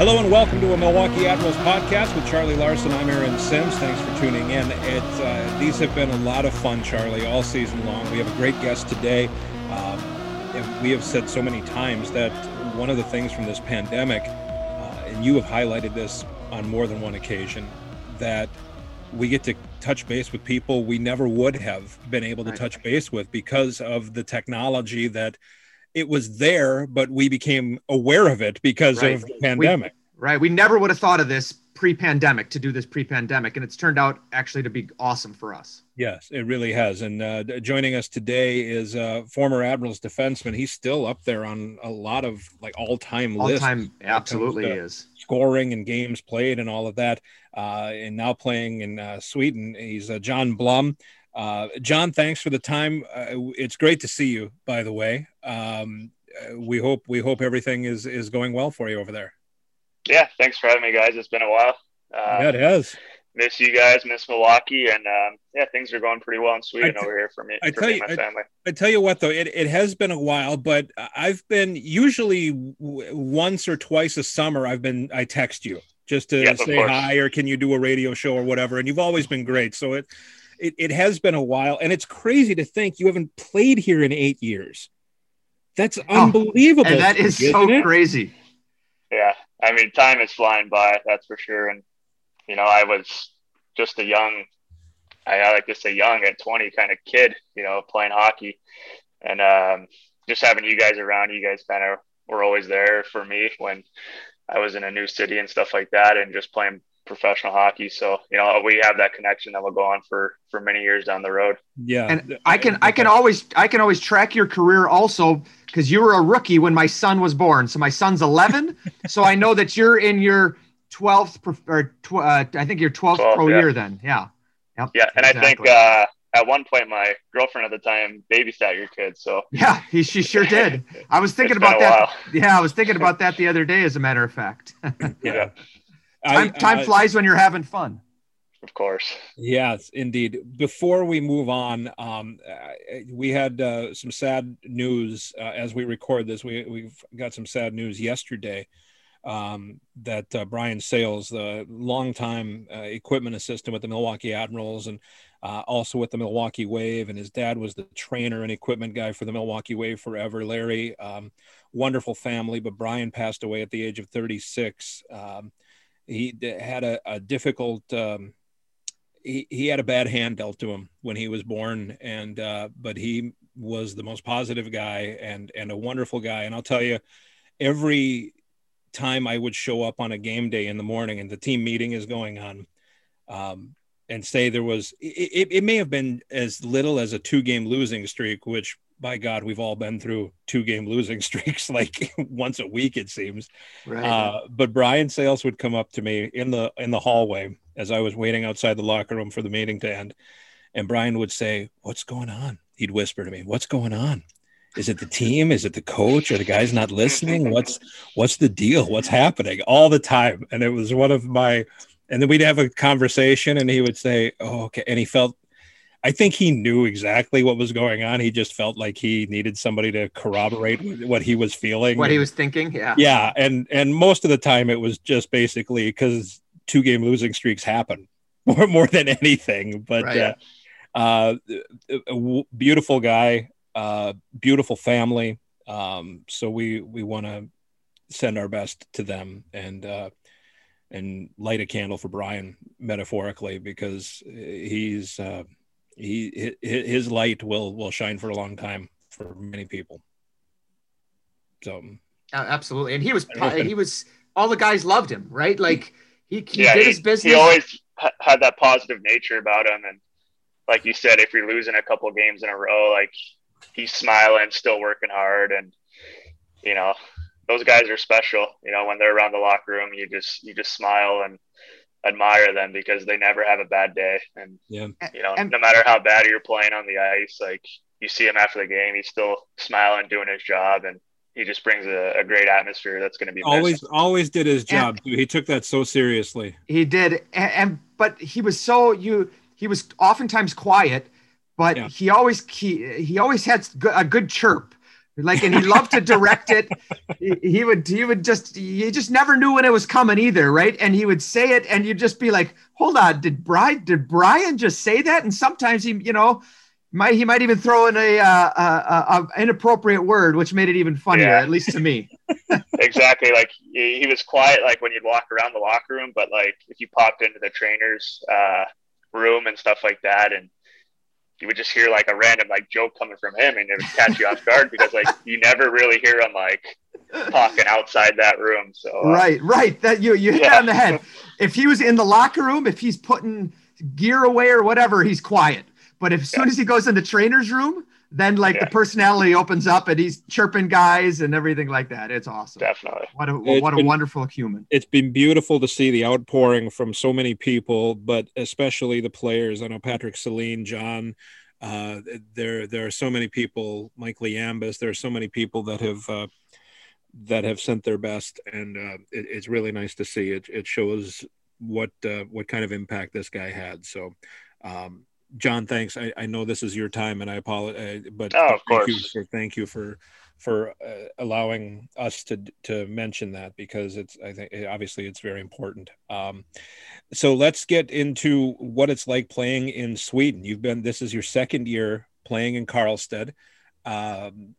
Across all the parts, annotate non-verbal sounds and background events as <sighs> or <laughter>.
Hello and welcome to a Milwaukee Admirals podcast with Charlie Larson. I'm Aaron Sims. Thanks for tuning in. It, uh, these have been a lot of fun, Charlie, all season long. We have a great guest today. Um, we have said so many times that one of the things from this pandemic, uh, and you have highlighted this on more than one occasion, that we get to touch base with people we never would have been able to touch base with because of the technology that it was there, but we became aware of it because right. of the pandemic. We, right. We never would have thought of this pre-pandemic to do this pre-pandemic, and it's turned out actually to be awesome for us. Yes, it really has. And uh, joining us today is uh, former Admirals defenseman. He's still up there on a lot of like all-time lists. All-time, absolutely is scoring and games played and all of that. Uh, and now playing in uh, Sweden, he's uh, John Blum. Uh, John, thanks for the time. Uh, it's great to see you. By the way, um, uh, we hope we hope everything is is going well for you over there. Yeah, thanks for having me, guys. It's been a while. Uh, yeah, it has. Miss you guys, miss Milwaukee, and um, yeah, things are going pretty well in Sweden over here for me. I tell me you, my family. I, I, tell you what, though, it, it has been a while, but I've been usually w- once or twice a summer. I've been I text you just to yes, say hi or can you do a radio show or whatever, and you've always been great. So it it, it has been a while, and it's crazy to think you haven't played here in eight years. That's oh, unbelievable. And that is so it? crazy. Yeah. I mean, time is flying by, that's for sure. And, you know, I was just a young, I like to say young at 20 kind of kid, you know, playing hockey. And um, just having you guys around, you guys kind of were always there for me when I was in a new city and stuff like that. And just playing professional hockey. So you know we have that connection that will go on for for many years down the road. Yeah, and I can I can always I can always track your career also because you were a rookie when my son was born. So my son's 11, <laughs> so I know that you're in your 12th or tw- uh, I think your 12th 12, pro yeah. year then. Yeah. Yep, yeah, and exactly. I think uh, at one point my girlfriend at the time babysat your kids. So yeah, he, she sure did. <laughs> I was thinking about that. While. <laughs> Yeah, I was thinking about that the other day. As a matter of fact. yeah. Time, time I, flies when you're having fun. Of course. Yes, indeed. Before we move on, um, we had uh, some sad news uh, as we record this. We we've got some sad news yesterday um, that uh, Brian Sales, the longtime uh, equipment assistant with the Milwaukee Admirals and uh, also with the Milwaukee Wave, and his dad was the trainer and equipment guy for the Milwaukee Wave forever. Larry, um, wonderful family, but Brian passed away at the age of 36. Um, he had a, a difficult um, he, he had a bad hand dealt to him when he was born and uh, but he was the most positive guy and and a wonderful guy. And i'll tell you every time i would show up on a game day in the morning and the team meeting is going on um, and say there was it, it may have been as little as a two game losing streak which by God, we've all been through two game losing <laughs> streaks like once a week, it seems. Right. Uh, but Brian Sales would come up to me in the in the hallway as I was waiting outside the locker room for the meeting to end, and Brian would say, "What's going on?" He'd whisper to me, "What's going on? Is it the team? Is it the coach? Are the guys not listening? What's what's the deal? What's happening?" All the time, and it was one of my. And then we'd have a conversation, and he would say, "Oh, okay," and he felt I think he knew exactly what was going on. He just felt like he needed somebody to corroborate <sighs> what he was feeling, what he was thinking. Yeah, yeah, and and most of the time it was just basically because two game losing streaks happen <laughs> more more than anything. But right. uh, uh, beautiful guy, uh, beautiful family. Um, so we we want to send our best to them and uh, and light a candle for Brian metaphorically because he's. Uh, he his light will will shine for a long time for many people. So absolutely, and he was he was all the guys loved him, right? Like he, he yeah, did he, his business. He always had that positive nature about him, and like you said, if you're losing a couple games in a row, like he's smiling, still working hard, and you know those guys are special. You know when they're around the locker room, you just you just smile and admire them because they never have a bad day. And yeah. you know, and, no matter how bad you're playing on the ice, like you see him after the game, he's still smiling, doing his job, and he just brings a, a great atmosphere that's going to be always missed. always did his job. And, he took that so seriously. He did, and, and, but he was so you. He was oftentimes quiet, but yeah. he always he he always had a good chirp Like, and he loved to direct it. He, he would, he would just, you just never knew when it was coming either, right? And he would say it, and you'd just be like, "Hold on, did Brian, did Brian just say that?" And sometimes he, you know, might he might even throw in a, uh, a, a inappropriate word, which made it even funnier, yeah. at least to me. <laughs> <laughs> exactly. Like he, was quiet, like when you'd walk around the locker room, but like if you popped into the trainers' uh, room and stuff like that, and you would just hear like a random like joke coming from him and it would catch you off guard because like you never really hear him like talking outside that room. So uh, right, right. That you you hit yeah. on the head. If he was in the locker room, if he's putting gear away or whatever, he's quiet. But as soon as he goes in the trainer's room, then like yeah. the personality opens up and he's chirping guys and everything like that. It's awesome. Definitely. What a it's what a been, wonderful human. It's been beautiful to see the outpouring from so many people, but especially the players. I know Patrick Saline, John. Uh, there there are so many people, Mike Liambas. There are so many people that have uh, that have sent their best, and uh, it, it's really nice to see. It it shows what uh, what kind of impact this guy had. So. Um, John, thanks. I, I know this is your time, and I apologize, but oh, thank course. you for thank you for for uh, allowing us to to mention that because it's I think obviously it's very important. Um, so let's get into what it's like playing in Sweden. You've been this is your second year playing in Karlstad. Um,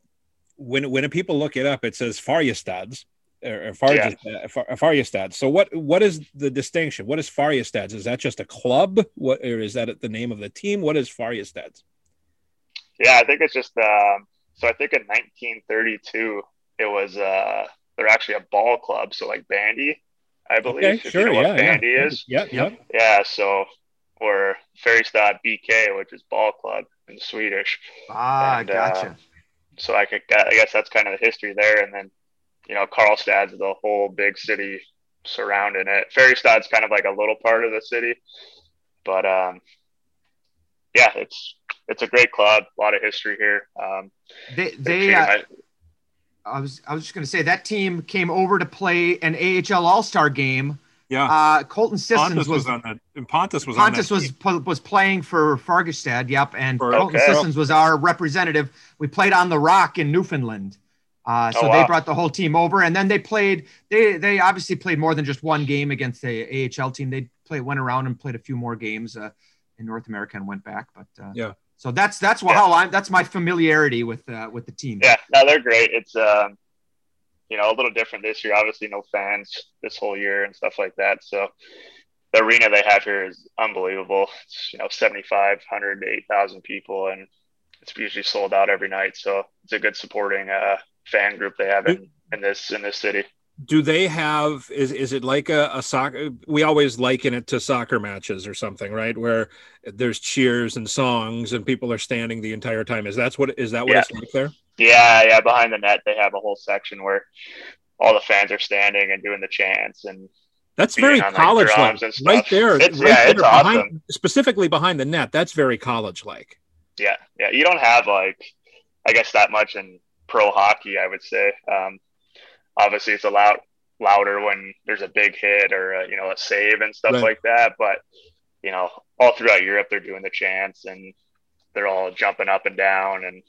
when when people look it up, it says Farjestads, or Farjestad. Uh, so what what is the distinction? What is Farjestads? Is that just a club? What or is that the name of the team? What is Farjestads? Yeah, I think it's just um, so I think in 1932 it was uh they're actually a ball club, so like bandy, I believe. Okay, sure, you know yeah, bandy yeah. is. Yeah, yeah. Yeah, so or Färjestad BK, which is ball club in Swedish. Ah, and, gotcha. Uh, so I could, I guess that's kind of the history there, and then you know, Karlstad's the whole big city surrounding it. Färjestad's kind of like a little part of the city, but um, yeah, it's it's a great club. A lot of history here. Um, they they. Uh, I was I was just going to say that team came over to play an AHL All Star game. Yeah. Uh, Colton Sissons was, was, on that. And Pontus was Pontus was was playing for Farjestad. Yep, and for, Colton okay. Sissons was our representative. We played on the Rock in Newfoundland. Uh, so oh, wow. they brought the whole team over, and then they played. They they obviously played more than just one game against the AHL team. They played went around and played a few more games uh, in North America and went back. But uh, yeah, so that's that's yeah. how I'm. That's my familiarity with uh, with the team. Yeah, no, they're great. It's um, you know a little different this year. Obviously, no fans this whole year and stuff like that. So the arena they have here is unbelievable. It's you know 7,500 to 8,000 people, and it's usually sold out every night. So it's a good supporting uh, fan group they have in, in this in this city. Do they have is is it like a, a soccer? We always liken it to soccer matches or something, right? Where there's cheers and songs and people are standing the entire time. Is that's what is that what yeah. it's like there? Yeah, yeah. Behind the net, they have a whole section where all the fans are standing and doing the chants and that's very college like right there it's, right yeah, there it's behind, awesome. specifically behind the net that's very college like yeah yeah you don't have like i guess that much in pro hockey, I would say. Um, obviously, it's a lot louder when there's a big hit or a, you know a save and stuff right. like that. But you know, all throughout Europe, they're doing the chants and they're all jumping up and down and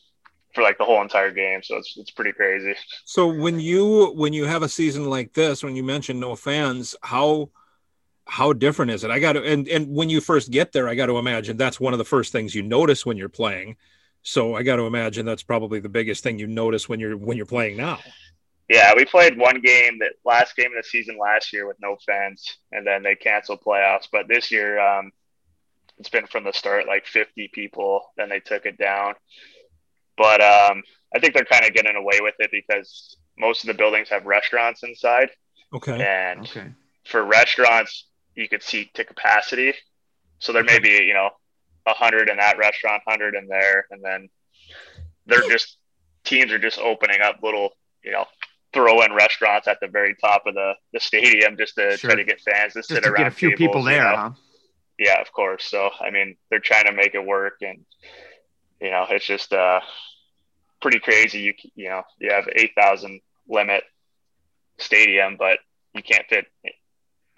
for like the whole entire game. So it's it's pretty crazy. So when you when you have a season like this, when you mention no fans, how how different is it? I got to and and when you first get there, I got to imagine that's one of the first things you notice when you're playing so I got to imagine that's probably the biggest thing you notice when you're when you're playing now. Yeah, we played one game that last game of the season last year with no fans, and then they canceled playoffs. But this year, um, it's been from the start like 50 people. Then they took it down. But um, I think they're kind of getting away with it because most of the buildings have restaurants inside. Okay. And okay. for restaurants, you could seat to capacity. So there may be, you know, a hundred in that restaurant, hundred in there, and then they're just teams are just opening up little, you know, throw in restaurants at the very top of the, the stadium just to sure. try to get fans to just sit to around. Get a few tables, people there, you know? huh? Yeah, of course. So I mean, they're trying to make it work, and you know, it's just uh pretty crazy. You you know, you have eight thousand limit stadium, but you can't fit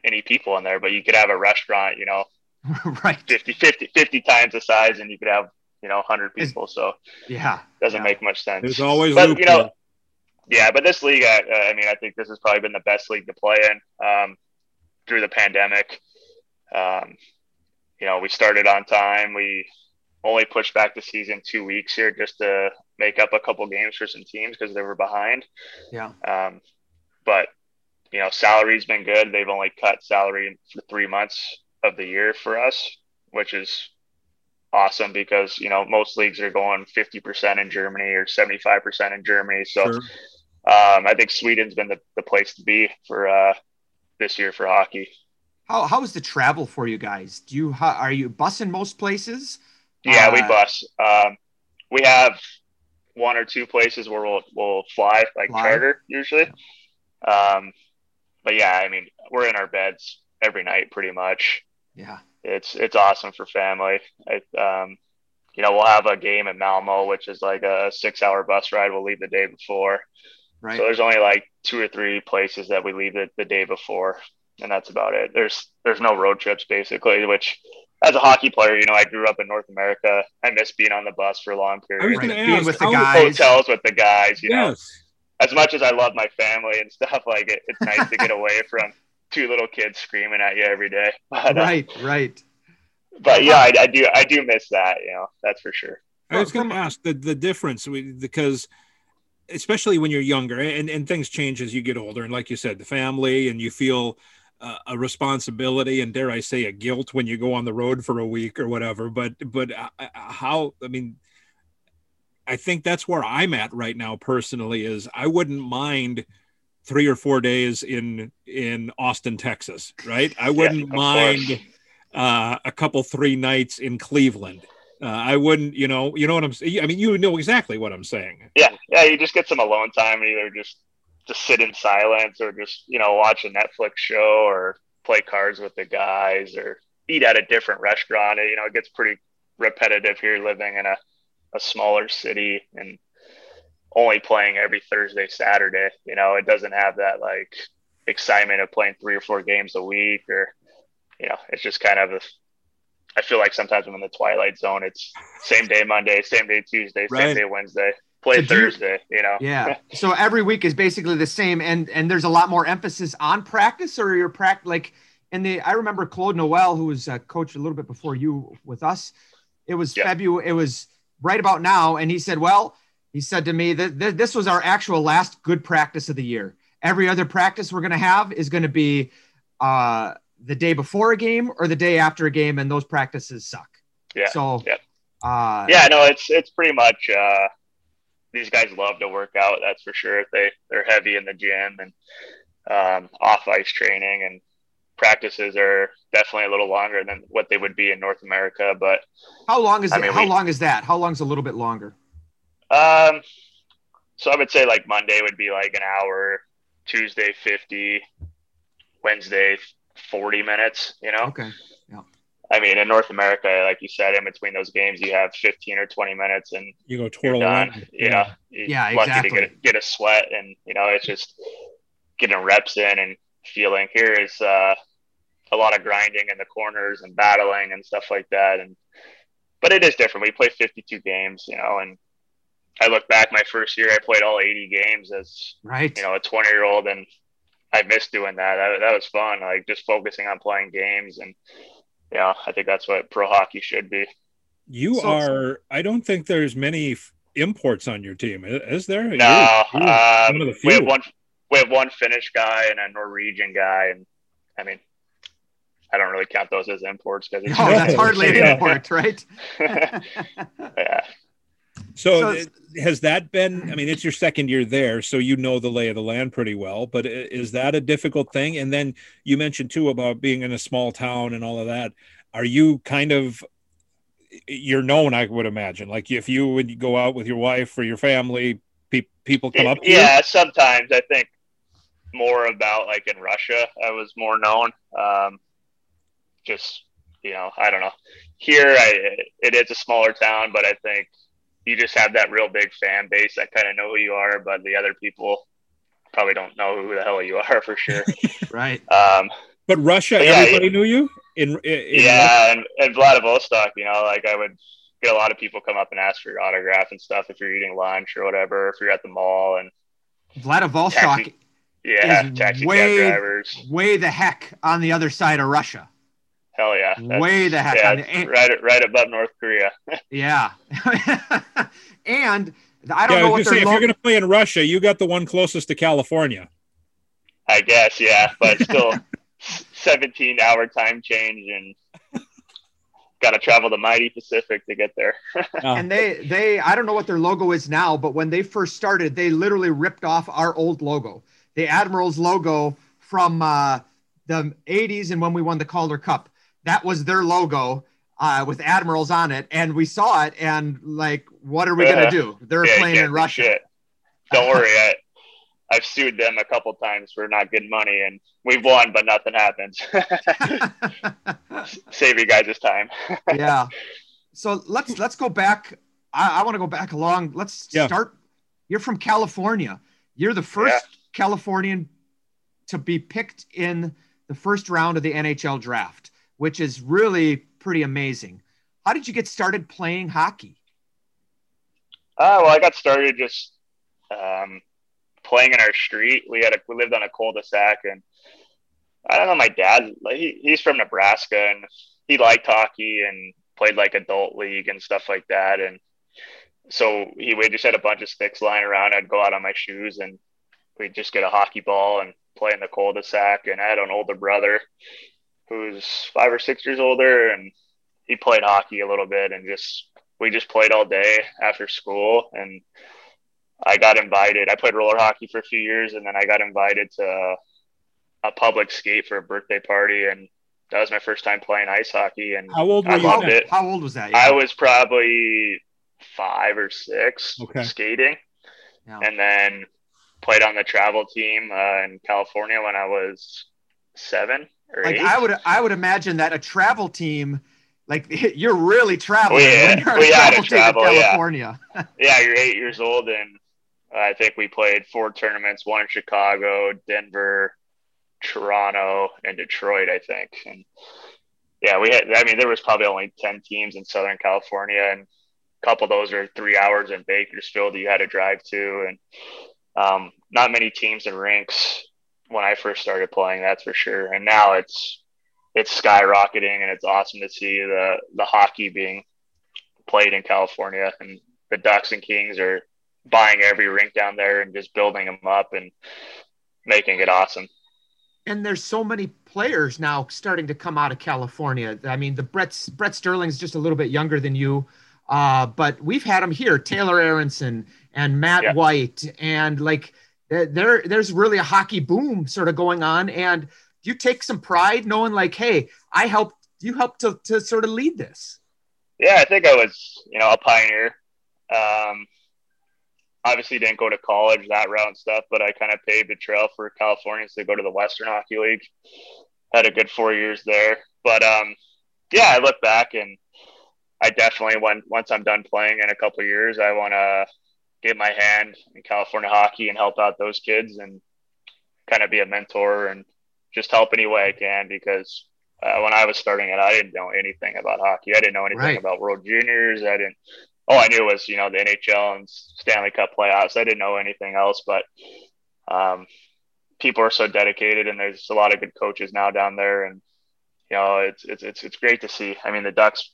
any people in there. But you could have a restaurant, you know, <laughs> right 50, 50 50 times the size and you could have you know, hundred people. So yeah, doesn't yeah. make much sense. There's always but you know, yeah, but this league, I, uh, I mean, I think this has probably been the best league to play in um, through the pandemic. Um, you know, we started on time. We only pushed back the season two weeks here just to make up a couple games for some teams because they were behind. Yeah. Um, but you know, salary's been good. They've only cut salary for three months of the year for us, which is awesome because you know most leagues are going 50% in Germany or 75% in Germany. So Sure. um, I think Sweden's been the, the place to be for uh, this year for hockey. How how is the travel for you guys? Do you how, are you busing most places? Yeah, we Uh, bus. Um, we have one or two places where we'll we'll fly, like Fly. charter usually. Um, but yeah, I mean, we're in our beds every night pretty much. Yeah. It's it's awesome for family. I, um, you know, we'll have a game at Malmo, which is like a six-hour bus ride. We'll leave the day before, Right. so there's only like two or three places that we leave the, the day before, and that's about it. There's there's no road trips basically, which as a hockey player, you know, I grew up in North America. I miss being on the bus for long I was periods. going to Being with the guys. Hotels with the guys, you know. As much as I love my family and stuff, like it, it's nice to get away from two little kids screaming at you every day. <laughs> But, uh, right. Right. but yeah, I, I do I do miss that. You know, that's for sure. I was going to ask the the difference because especially when you're younger and, and things change as you get older and like you said the family and you feel uh, a responsibility and dare I say a guilt when you go on the road for a week or whatever but but uh, uh, how I mean I think that's where I'm at right now personally is I wouldn't mind three or four days in in Austin Texas right I wouldn't of mind uh, a couple three nights in Cleveland uh, I wouldn't, you know, you know what I'm saying. I mean, you know exactly what I'm saying. Yeah, yeah, you just get some alone time either just just sit in silence or just you know watch a Netflix show or play cards with the guys or eat at a different restaurant. You know, it gets pretty repetitive here living in a, a smaller city and only playing every Thursday, Saturday. You know, it doesn't have that like excitement of playing three or four games a week or you know, it's just kind of a I feel like sometimes I'm in the twilight zone. It's same day Monday, same day Tuesday, Right. same day Wednesday, play So do you- Thursday, you know. Yeah. <laughs> so every week is basically the same, and and there's a lot more emphasis on practice, or your practice like. And the I remember Claude Noel, who was a coach a little bit before you with us. It was Yeah. February. It was right about now, and he said, "Well, he said to me that th- this was our actual last good practice of the year. Every other practice we're going to have is going to be uh, the day before a game or the day after a game, and those practices suck. Yeah. So, Yeah. uh, yeah, no, it's it's pretty much uh, these guys love to work out. That's for sure. They they're heavy in the gym and um, off ice training and practices are definitely a little longer than what they would be in North America. But How long is I it? mean, how we- long is that? How long's a little bit longer? Um, so I would say like Monday would be like an hour, Tuesday fifty, Wednesday forty minutes. You know, Okay. Yeah. I mean, in North America, like you said, in between those games, you have fifteen or twenty minutes, and You go you're twirl done. around. You know, you're Yeah, lucky exactly. to get get a sweat, and you know, it's just getting reps in and feeling. Here is uh, a lot of grinding in the corners and battling and stuff like that, and but it is different. We play fifty-two games, you know, and I look back my first year, I played all eighty games as Right. you know a twenty-year-old, and I missed doing that. that. That was fun, like just focusing on playing games and. Yeah, I think that's what pro hockey should be. You So- are. I don't think there's many f- imports on your team. I- Is there? No, you're um, one of the we have one. We have one Finnish guy and a Norwegian guy, and I mean, I don't really count those as imports because No, <laughs> that's <laughs> hardly an import, right? <laughs> yeah. So, So- has that been? I mean, it's your second year there, so you know the lay of the land pretty well. But is that a difficult thing? And then you mentioned too about being in a small town and all of that. Are you kind of you're known? I would imagine, like if you would go out with your wife or your family, pe- people come up to you. yeah, sometimes I think more about like in Russia, I was more known. Um, just you know, I don't know. Here, I it is a smaller town, but I think you just have that real big fan base that kind of know who you are, but the other people probably don't know who the hell you are for sure. <laughs> right. Um, But Russia, Yeah, everybody knew you in, in in yeah, and, and Vladivostok, you know, like I would get a lot of people come up and ask for your autograph and stuff if you're eating lunch or whatever, if you're at the mall and Vladivostok taxi, yeah, taxi way- cab drivers. way the heck on the other side of Russia. Hell yeah. That's- Way the heck yeah, on the, right right above North Korea. <laughs> yeah. <laughs> and I don't I know was what gonna their say if lo- you're going to play in Russia, you got the one closest to California. I guess, yeah, but still <laughs> 17 hour time change and got to travel the mighty Pacific to get there. Uh, and they they I don't know what their logo is now, but when they first started, they literally ripped off our old logo, the Admirals logo from uh, the 80s and when we won the Calder Cup. That was their logo uh, with Admirals on it, and we saw it, and like, what are we Yeah. gonna do? They're Yeah, playing in Russia. shit. Don't worry, I, I've sued them a couple times for not getting money, and we've won, but nothing happens. <laughs> Save you guys this time. <laughs> yeah. So let's let's go back. I, I want to go back along. Let's Yeah. start. You're from California. You're the first Californian to be picked in the first round of the NHL draft, which is really pretty amazing. How did you get started playing hockey? Uh, well, I got started just um, playing in our street. We had a, we lived on a cul-de-sac, and I don't know. My dad, he, he's from Nebraska, and he liked hockey and played like adult league and stuff like that. And so he we just had a bunch of sticks lying around. I'd go out on my shoes, and we'd just get a hockey ball and play in the cul-de-sac. And I had an older brother who's five or six years older, and he played hockey a little bit, and just we just played all day after school and I got invited. I played roller hockey for a few years and then I got invited to a public skate for a birthday party and that was my first time playing ice hockey and how old were I you? loved then? it. How old was that? I was probably five or six Okay. skating Yeah. and then played on the travel team uh, in California when I was seven or like. I would I would imagine that a travel team, like <laughs> you're really traveling Oh, yeah. when you're We a had <laughs> travel to team in travel, yeah. California. <laughs> yeah, you're eight years old, and I think we played four tournaments: one in Chicago, Denver, Toronto, and Detroit. I think, and yeah, we had. I mean, there was probably only ten teams in Southern California, and a couple of those are three hours in Bakersfield that you had to drive to, and um, not many teams and rinks when I first started playing. That's for sure. And now it's it's skyrocketing, and it's awesome to see the the hockey being played in California, and the Ducks and Kings are buying every rink down there and just building them up and making it awesome. and there's so many players now starting to come out of California. I mean, the Brett Brett Sterling's just a little bit younger than you, uh, but we've had them here: Taylor Aronson and Matt Yeah. White, and like there- there there's really a hockey boom sort of going on. And you take some pride knowing, like, hey, I helped you helped to to sort of lead this. Yeah, I think I was, you know, a pioneer. Um, obviously, didn't go to college that route and stuff, but I kind of paved the trail for Californians to go to the Western Hockey League. Had a good four years there, but um, yeah, I look back and I definitely when once I'm done playing in a couple years, I want to get my hand in California hockey and help out those kids and kind of be a mentor and just help any way I can because uh, when I was starting it, I didn't know anything about hockey. I didn't know anything Right. about World Juniors. I didn't. All I knew was you know the NHL and Stanley Cup playoffs. I didn't know anything else. But um, people are so dedicated, and there's a lot of good coaches now down there, and you know it's it's it's it's great to see. I mean, the Ducks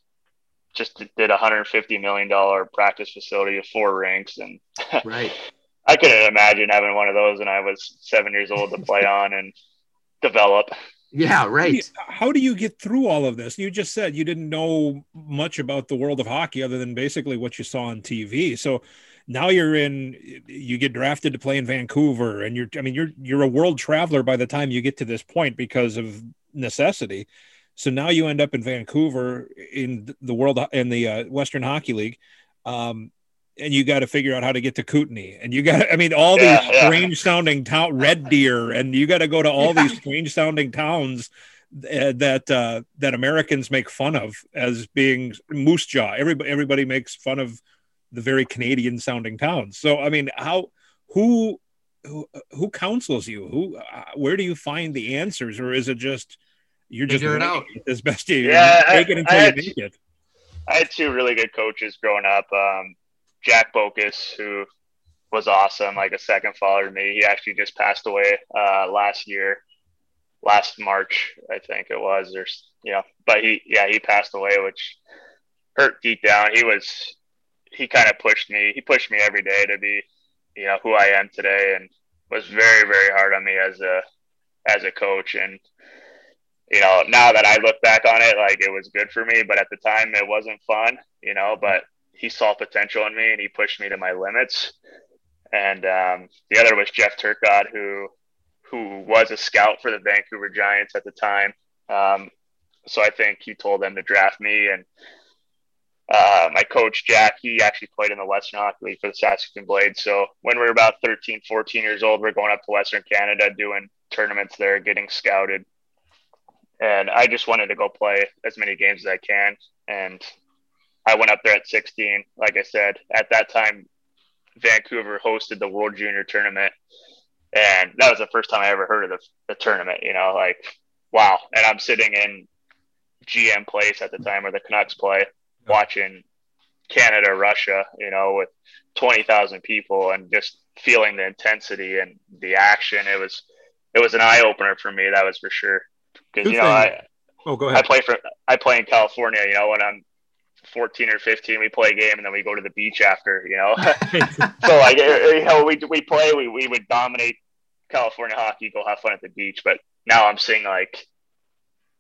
just did a 150 million dollar practice facility of four rinks, and <laughs> Right. I couldn't imagine having one of those when I was seven years old to play on and develop. Yeah. Right. How do you get through all of this? You just said you didn't know much about the world of hockey other than basically what you saw on TV. So now you're in you get drafted to play in Vancouver and you're I mean you're you're a world traveler by the time you get to this point because of necessity. So now you end up in Vancouver in the world in the uh, Western Hockey League. Um, and you got to figure out how to get to Kootenay, and you got, I mean, all Yeah, these yeah. strange sounding town, Red Deer, and you got to go to all these strange sounding towns uh, that uh, that Americans make fun of as being Moose Jaw. Everybody everybody makes fun of the very Canadian sounding towns. So I mean, how who who, who counsels you? Who uh, where do you find the answers, or is it just you're just Figure it out. it as best you Yeah, I- make it until I you had- make it? I had two really good coaches growing up. Um, Jack Bocus, who was awesome, like a second father to me. He actually just passed away uh, last year, last March, I think it was, or you know. But he, yeah, he passed away, which hurt deep down. He was, he kind of pushed me. He pushed me every day to be, you know, who I am today, and was very, very hard on me as a, as a coach. And you know, now that I look back on it, like it was good for me, but at the time it wasn't fun, you know, but he saw potential in me and he pushed me to my limits. And um, the other was Jeff Turcotte, who who was a scout for the Vancouver Giants at the time. Um, so I think he told them to draft me. And uh, my coach, Jack, he actually played in the Western Hockey League for the Saskatoon Blades. So when we were about 13, 14 years old, we we're going up to Western Canada doing tournaments there, getting scouted and I just wanted to go play as many games as I can. And I went up there at 16. Like I said, at that time, Vancouver hosted the World Junior Tournament, and that was the first time I ever heard of the, the tournament. You know, like wow! And I'm sitting in GM Place at the time where the Canucks play, watching Canada Russia. You know, with twenty thousand people, and just feeling the intensity and the action. It was it was an eye opener for me. That was for sure because you know I oh go ahead I play for I play in California. You know when I'm 14 or 15, we play a game and then we go to the beach after. You know, <laughs> <laughs> so like you know we we play we we would dominate California hockey, go have fun at the beach. But now I'm seeing like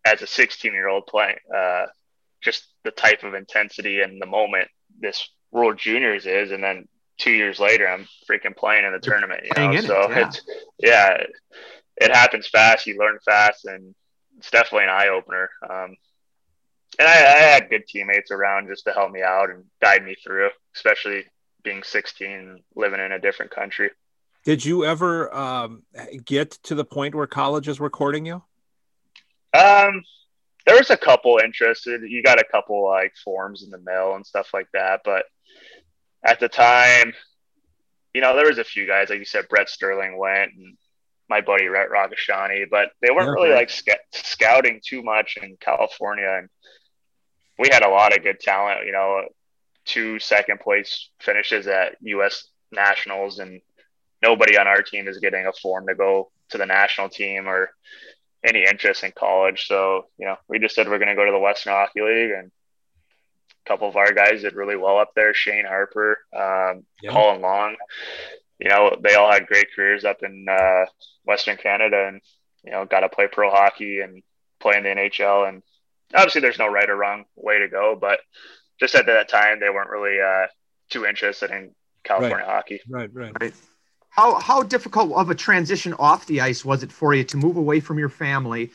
as a 16 year old playing uh, just the type of intensity and the moment this World Juniors is, and then two years later I'm freaking playing in the tournament. You know, so it, yeah. it's yeah, it happens fast. You learn fast, and it's definitely an eye opener. Um, and I, I, had good teammates around just to help me out and guide me through, especially being 16, living in a different country. Did you ever um, get to the point where colleges were courting you? Um, there was a couple interested. You got a couple like forms in the mail and stuff like that, but at the time, you know, there was a few guys like you said. Brett Sterling went, and my buddy Rhett Rakhshani, but they weren't really like sc- scouting too much in California. And we had a lot of good talent, you know, two second place finishes at U.S. Nationals, and nobody on our team is getting a form to go to the national team or any interest in college. So, you know, we just said we're going to go to the Western Hockey League and a couple of our guys did really well up there. Shane Harper, um, yeah. Colin Long, you know, they all had great careers up in uh, Western Canada and, you know, got to play pro hockey and play in the NHL. And obviously, there's no right or wrong way to go, but just at that time, they weren't really uh, too interested in California right. hockey. Right, right. Right. How, how difficult of a transition off the ice was it for you to move away from your family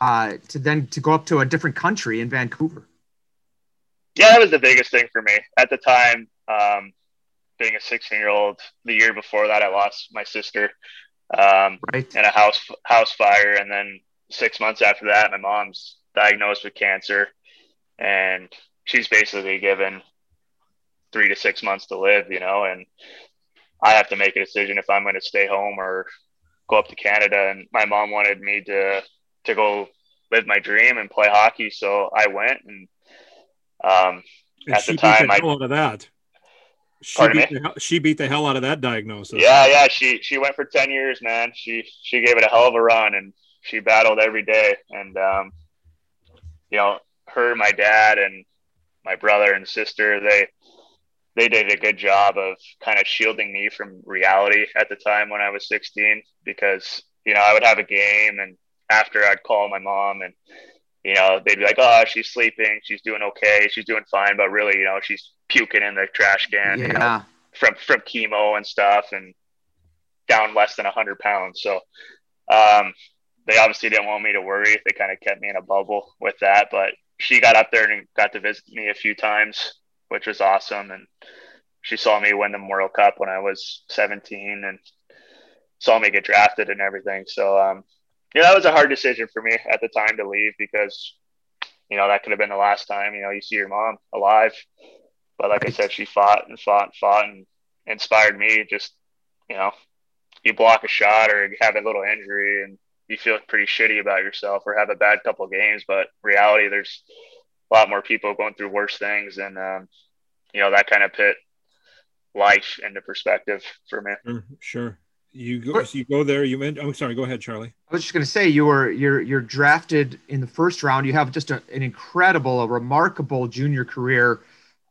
uh, to then to go up to a different country in Vancouver? Yeah, that was the biggest thing for me at the time. Um, being a 16 year old. The year before that, I lost my sister um, right. in a house house fire, and then six months after that, my mom's diagnosed with cancer, and she's basically given three to six months to live. You know, and I have to make a decision if I'm going to stay home or go up to Canada. And my mom wanted me to to go live my dream and play hockey, so I went and. Um, and at the time, I of that. She beat, the, she beat the hell out of that diagnosis. Yeah, yeah. She she went for ten years, man. She she gave it a hell of a run, and she battled every day. And um, you know, her, my dad, and my brother and sister, they they did a good job of kind of shielding me from reality at the time when I was 16, because you know I would have a game, and after I'd call my mom and you know, they'd be like, "Oh, she's sleeping. She's doing okay. She's doing fine." But really, you know, she's puking in the trash can yeah. you know, from from chemo and stuff, and down less than hundred pounds. So, um, they obviously didn't want me to worry. They kind of kept me in a bubble with that. But she got up there and got to visit me a few times, which was awesome. And she saw me win the World Cup when I was 17, and saw me get drafted and everything. So, um, yeah, that was a hard decision for me at the time to leave because, you know, that could have been the last time, you know, you see your mom alive. But like I said, she fought and fought and fought and inspired me. Just, you know, you block a shot or you have a little injury and you feel pretty shitty about yourself or have a bad couple games. But reality, there's a lot more people going through worse things, and um, you know that kind of put life into perspective for me. Sure. sure. You go, so you go there. You meant. I'm oh, sorry. Go ahead, Charlie. I was just going to say you were you're you're drafted in the first round. You have just a, an incredible, a remarkable junior career.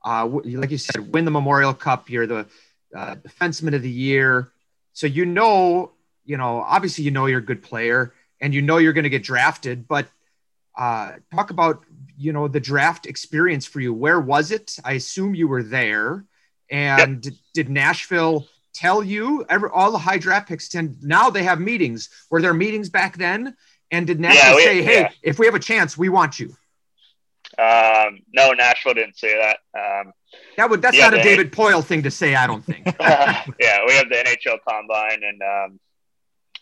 Uh, like you said, win the Memorial Cup. You're the uh, defenseman of the year. So you know, you know, obviously you know you're a good player, and you know you're going to get drafted. But uh, talk about you know the draft experience for you. Where was it? I assume you were there. And yep. did, did Nashville? Tell you every, all the high draft picks tend now they have meetings. Were there meetings back then? And did Nashville yeah, we, say, "Hey, yeah. if we have a chance, we want you"? Um, no, Nashville didn't say that. Um, that would that's not a David Poile thing to say. I don't think. uh, <laughs> yeah, we have the NHL Combine, and um,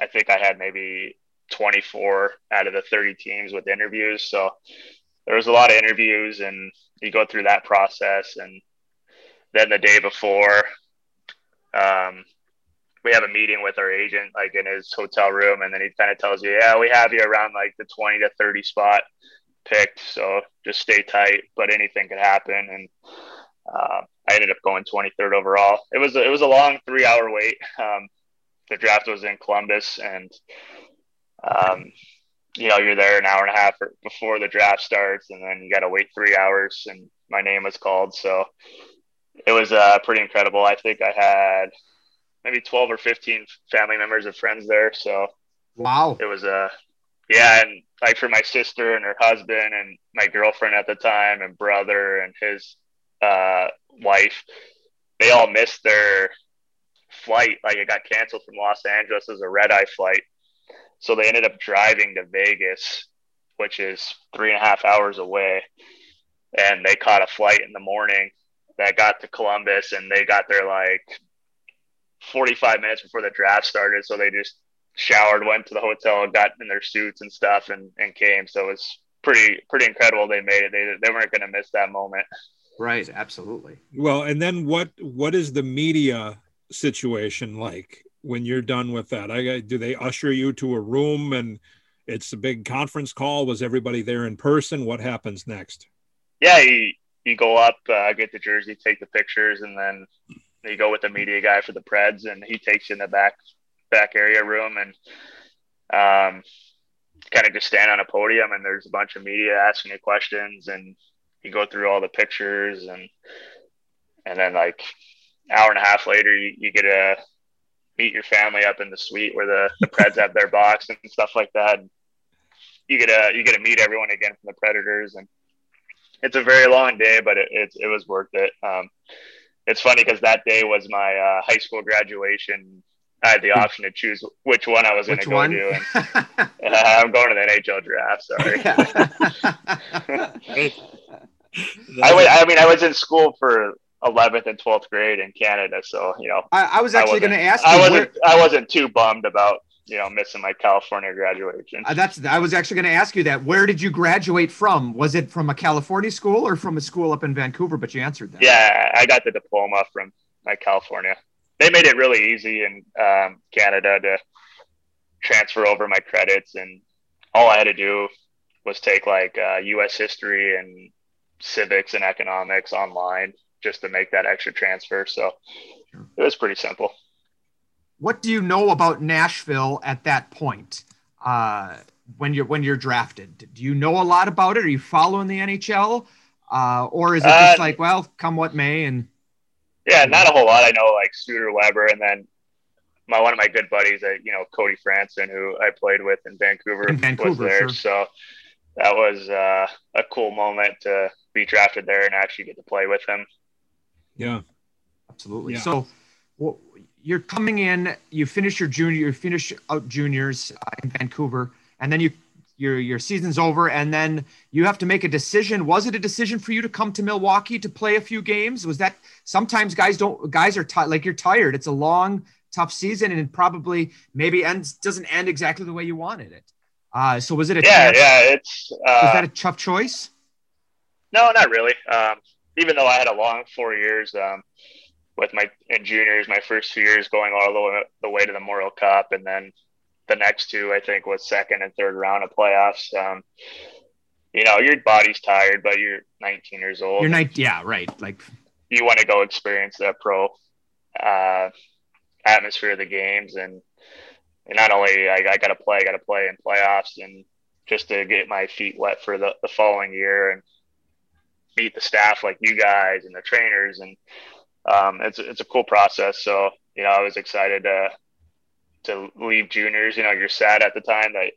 I think I had maybe 24 out of the 30 teams with interviews. So there was a lot of interviews, and you go through that process, and then the day before, um, we have a meeting with our agent, like in his hotel room, and then he kind of tells you, "Yeah, we have you around like the 20 to 30 spot picked, so just stay tight, but anything could happen." And uh, I ended up going 23rd overall. It was it was a long three hour wait. Um, the draft was in Columbus, and um, you know you're there an hour and a half before the draft starts, and then you got to wait three hours. And my name was called, so it was uh, pretty incredible. I think I had maybe 12 or 15 family members and friends there. So wow, it was a uh, yeah, and like for my sister and her husband and my girlfriend at the time and brother and his uh, wife, they all missed their flight. Like it got canceled from Los Angeles as a red eye flight, so they ended up driving to Vegas, which is three and a half hours away, and they caught a flight in the morning that got to Columbus and they got there like 45 minutes before the draft started. So they just showered, went to the hotel, got in their suits and stuff, and, and came. So it was pretty pretty incredible. They made it. They they weren't going to miss that moment. Right. Absolutely. Well, and then what what is the media situation like when you're done with that? I do they usher you to a room and it's a big conference call? Was everybody there in person? What happens next? Yeah, he, you go up, uh, get the jersey, take the pictures, and then you go with the media guy for the Preds, and he takes you in the back back area room and um, kind of just stand on a podium, and there's a bunch of media asking you questions, and you go through all the pictures, and and then like hour and a half later, you, you get to meet your family up in the suite where the, the Preds have their box and stuff like that. And you get a you get to meet everyone again from the Predators and it's a very long day, but it, it, it was worth it. Um, it's funny because that day was my uh, high school graduation. I had the option to choose which one I was going to go one? to. And, uh, <laughs> <laughs> I'm going to the NHL draft. Sorry. <laughs> I, went, I mean, I was in school for 11th and 12th grade in Canada, so you know. I, I was actually going to ask. I wasn't. Where... I wasn't too bummed about you know missing my California graduation. Uh, that's I was actually going to ask you that. Where did you graduate from? Was it from a California school or from a school up in Vancouver? But you answered that. Yeah, I got the diploma from my California. They made it really easy in um, Canada to transfer over my credits, and all I had to do was take like uh, U.S. history and civics and economics online just to make that extra transfer. So it was pretty simple what do you know about Nashville at that point uh, when you're when you're drafted? Do you know a lot about it? Are you following the NHL, uh, or is it just uh, like, well, come what may? And yeah, not a whole lot. I know like Suter Weber, and then my one of my good buddies, uh, you know, Cody Franson, who I played with in Vancouver, in Vancouver was there. Sure. So that was uh, a cool moment to be drafted there and actually get to play with him. Yeah, absolutely. Yeah. So. Well, you're coming in, you finish your junior, you finish out juniors uh, in Vancouver, and then you your your season's over, and then you have to make a decision. Was it a decision for you to come to Milwaukee to play a few games? Was that sometimes guys don't guys are t- like you're tired. It's a long, tough season, and it probably maybe ends doesn't end exactly the way you wanted it. Uh, so was it a yeah yeah it's uh, was that a tough choice? No, not really. Um, even though I had a long four years, um, with my in juniors, my first two years going all the way, the way to the Memorial Cup, and then the next two I think was second and third round of playoffs. Um, you know, your body's tired, but you're 19 years old. You're 19, yeah, right. Like you want to go experience that pro uh, atmosphere of the games, and, and not only I, I got to play, I got to play in playoffs, and just to get my feet wet for the, the following year and meet the staff like you guys and the trainers, and um, it's it's a cool process. So you know, I was excited to to leave juniors. You know, you're sad at the time that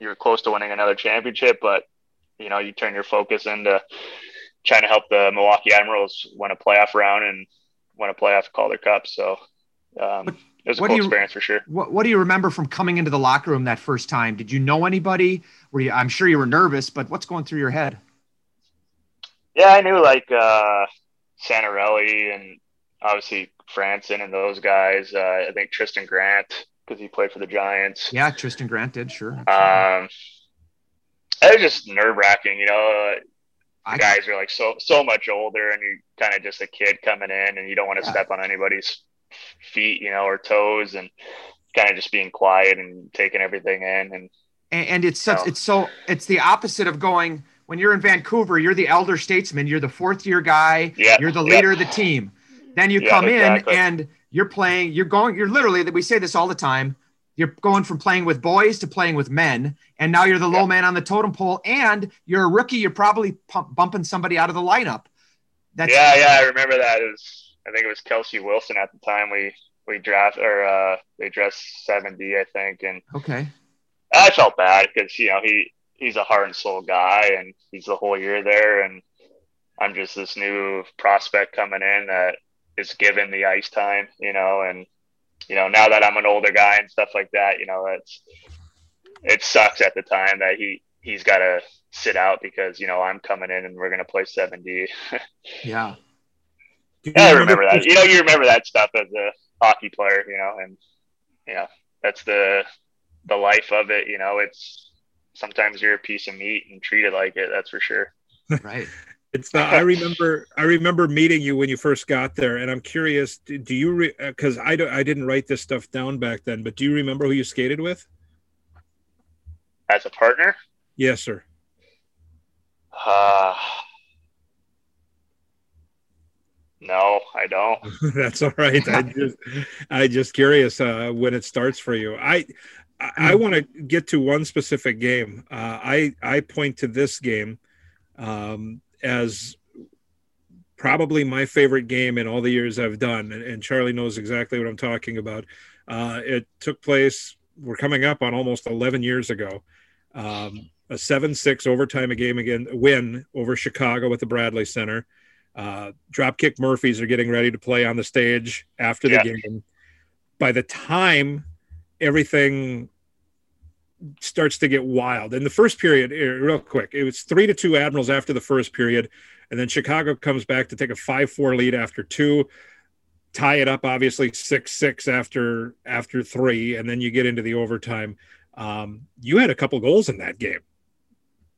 you're close to winning another championship, but you know, you turn your focus into trying to help the Milwaukee Admirals win a playoff round and win a playoff Calder Cup. So um, it was a cool you, experience for sure. What, what do you remember from coming into the locker room that first time? Did you know anybody? Were you, I'm sure you were nervous, but what's going through your head? Yeah, I knew like uh, Santorelli and obviously Franson and those guys. Uh, I think Tristan Grant because he played for the Giants. Yeah, Tristan Grant did sure. Um, it was just nerve wracking, you know. I, guys are like so so much older, and you're kind of just a kid coming in, and you don't want to yeah. step on anybody's feet, you know, or toes, and kind of just being quiet and taking everything in. And and, and it's such know. it's so it's the opposite of going when you're in Vancouver, you're the elder statesman, you're the fourth year guy, yeah. you're the leader of the team. Then you come exactly. in and you're playing, you're going, you're literally that we say this all the time. You're going from playing with boys to playing with men, and now you're the low man on the totem pole, and you're a rookie. You're probably pump, bumping somebody out of the lineup. That's yeah, yeah, I remember that. It was, I think it was Kelsey Wilson at the time. We we draft or uh, they dressed seventy, I think, and okay, I felt bad because you know he he's a heart and soul guy, and he's the whole year there, and I'm just this new prospect coming in that is given the ice time, you know, and you know now that I'm an older guy and stuff like that, you know, it's it sucks at the time that he he's got to sit out because you know I'm coming in and we're gonna play 70. <laughs> yeah. Yeah, I remember that. You know, you remember that stuff as a hockey player, you know, and yeah, that's the the life of it. You know, it's sometimes you're a piece of meat and treated like it. That's for sure. Right. <laughs> It's the, I remember I remember meeting you when you first got there, and I'm curious. Do you because I don't I didn't write this stuff down back then, but do you remember who you skated with? As a partner? Yes, sir. Uh, no, I don't. <laughs> That's all right. I <laughs> just I just curious uh, when it starts for you. I I, I hmm. want to get to one specific game. Uh, I I point to this game. Um, as probably my favorite game in all the years I've done. And, and Charlie knows exactly what I'm talking about. Uh, it took place, we're coming up on almost 11 years ago. Um, a 7 6 overtime a game again win over Chicago at the Bradley Center. Uh, Dropkick Murphys are getting ready to play on the stage after the yeah. game. By the time everything starts to get wild. In the first period, eh, real quick, it was three to two Admirals after the first period, and then Chicago comes back to take a five-four lead after two, tie it up obviously six-six after after three, and then you get into the overtime. Um, you had a couple goals in that game.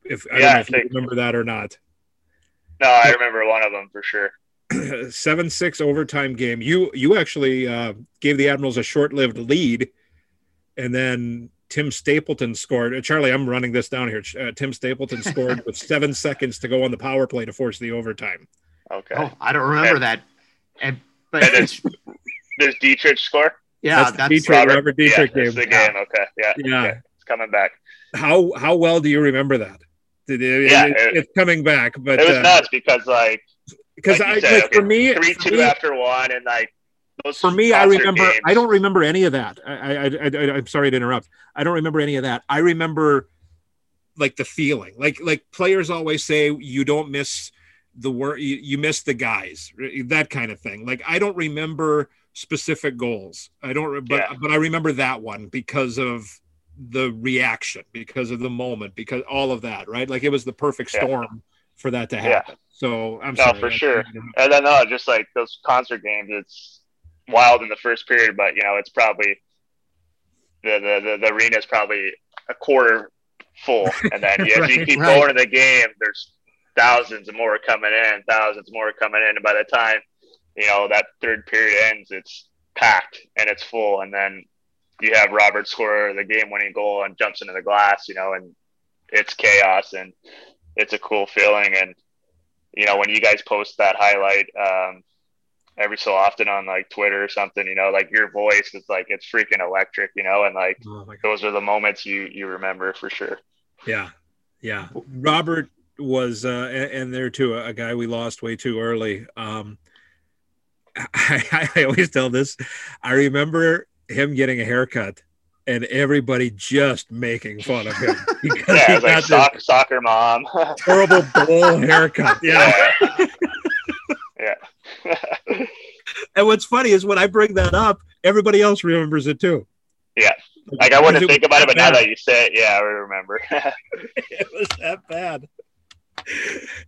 If I yeah, don't know if you remember that or not. No, I remember one of them for sure. <clears throat> Seven six overtime game. You you actually uh, gave the Admirals a short lived lead, and then Tim Stapleton scored. Uh, Charlie, I'm running this down here. Uh, Tim Stapleton <laughs> scored with seven seconds to go on the power play to force the overtime. Okay. Oh, I don't remember and, that. And but and does Dietrich score? Yeah, that's, that's Dietrich, Robert, Robert Dietrich yeah, game. the game. Okay. Yeah. Yeah. Okay. It's coming back. How how well do you remember that? It, it, yeah, it, it's coming back, but it was uh, nuts because like because like I said, like, okay, for me three two me, after one and like for me, I remember. Games. I don't remember any of that. I, I, I, I'm sorry to interrupt. I don't remember any of that. I remember like the feeling. Like like players always say, you don't miss the work. You, you miss the guys. That kind of thing. Like I don't remember specific goals. I don't. But yeah. but I remember that one because of the reaction, because of the moment, because all of that. Right. Like it was the perfect storm yeah. for that to happen. Yeah. So I'm no, sorry. for sure. And then no, just like those concert games, it's wild in the first period, but you know it's probably the the the, the arena is probably a quarter full, <laughs> and then right, as you keep right. going in the game, there's thousands more coming in, thousands more coming in, and by the time you know that third period ends, it's packed and it's full, and then you have Robert score the game-winning goal and jumps into the glass, you know, and it's chaos and it's a cool feeling. And you know, when you guys post that highlight um, every so often on like Twitter or something, you know, like your voice is like it's freaking electric, you know, and like oh those are the moments you you remember for sure. Yeah, yeah. Robert was uh, and there too a guy we lost way too early. Um, I, I always tell this. I remember him getting a haircut and everybody just making fun of him <laughs> because yeah, he got like soccer, soccer mom <laughs> terrible bowl haircut. Yeah. Yeah. <laughs> yeah. And what's funny is when I bring that up, everybody else remembers it too. Yeah. Like I wouldn't think about it, but bad. now that you say it, yeah, I remember. <laughs> it was that bad.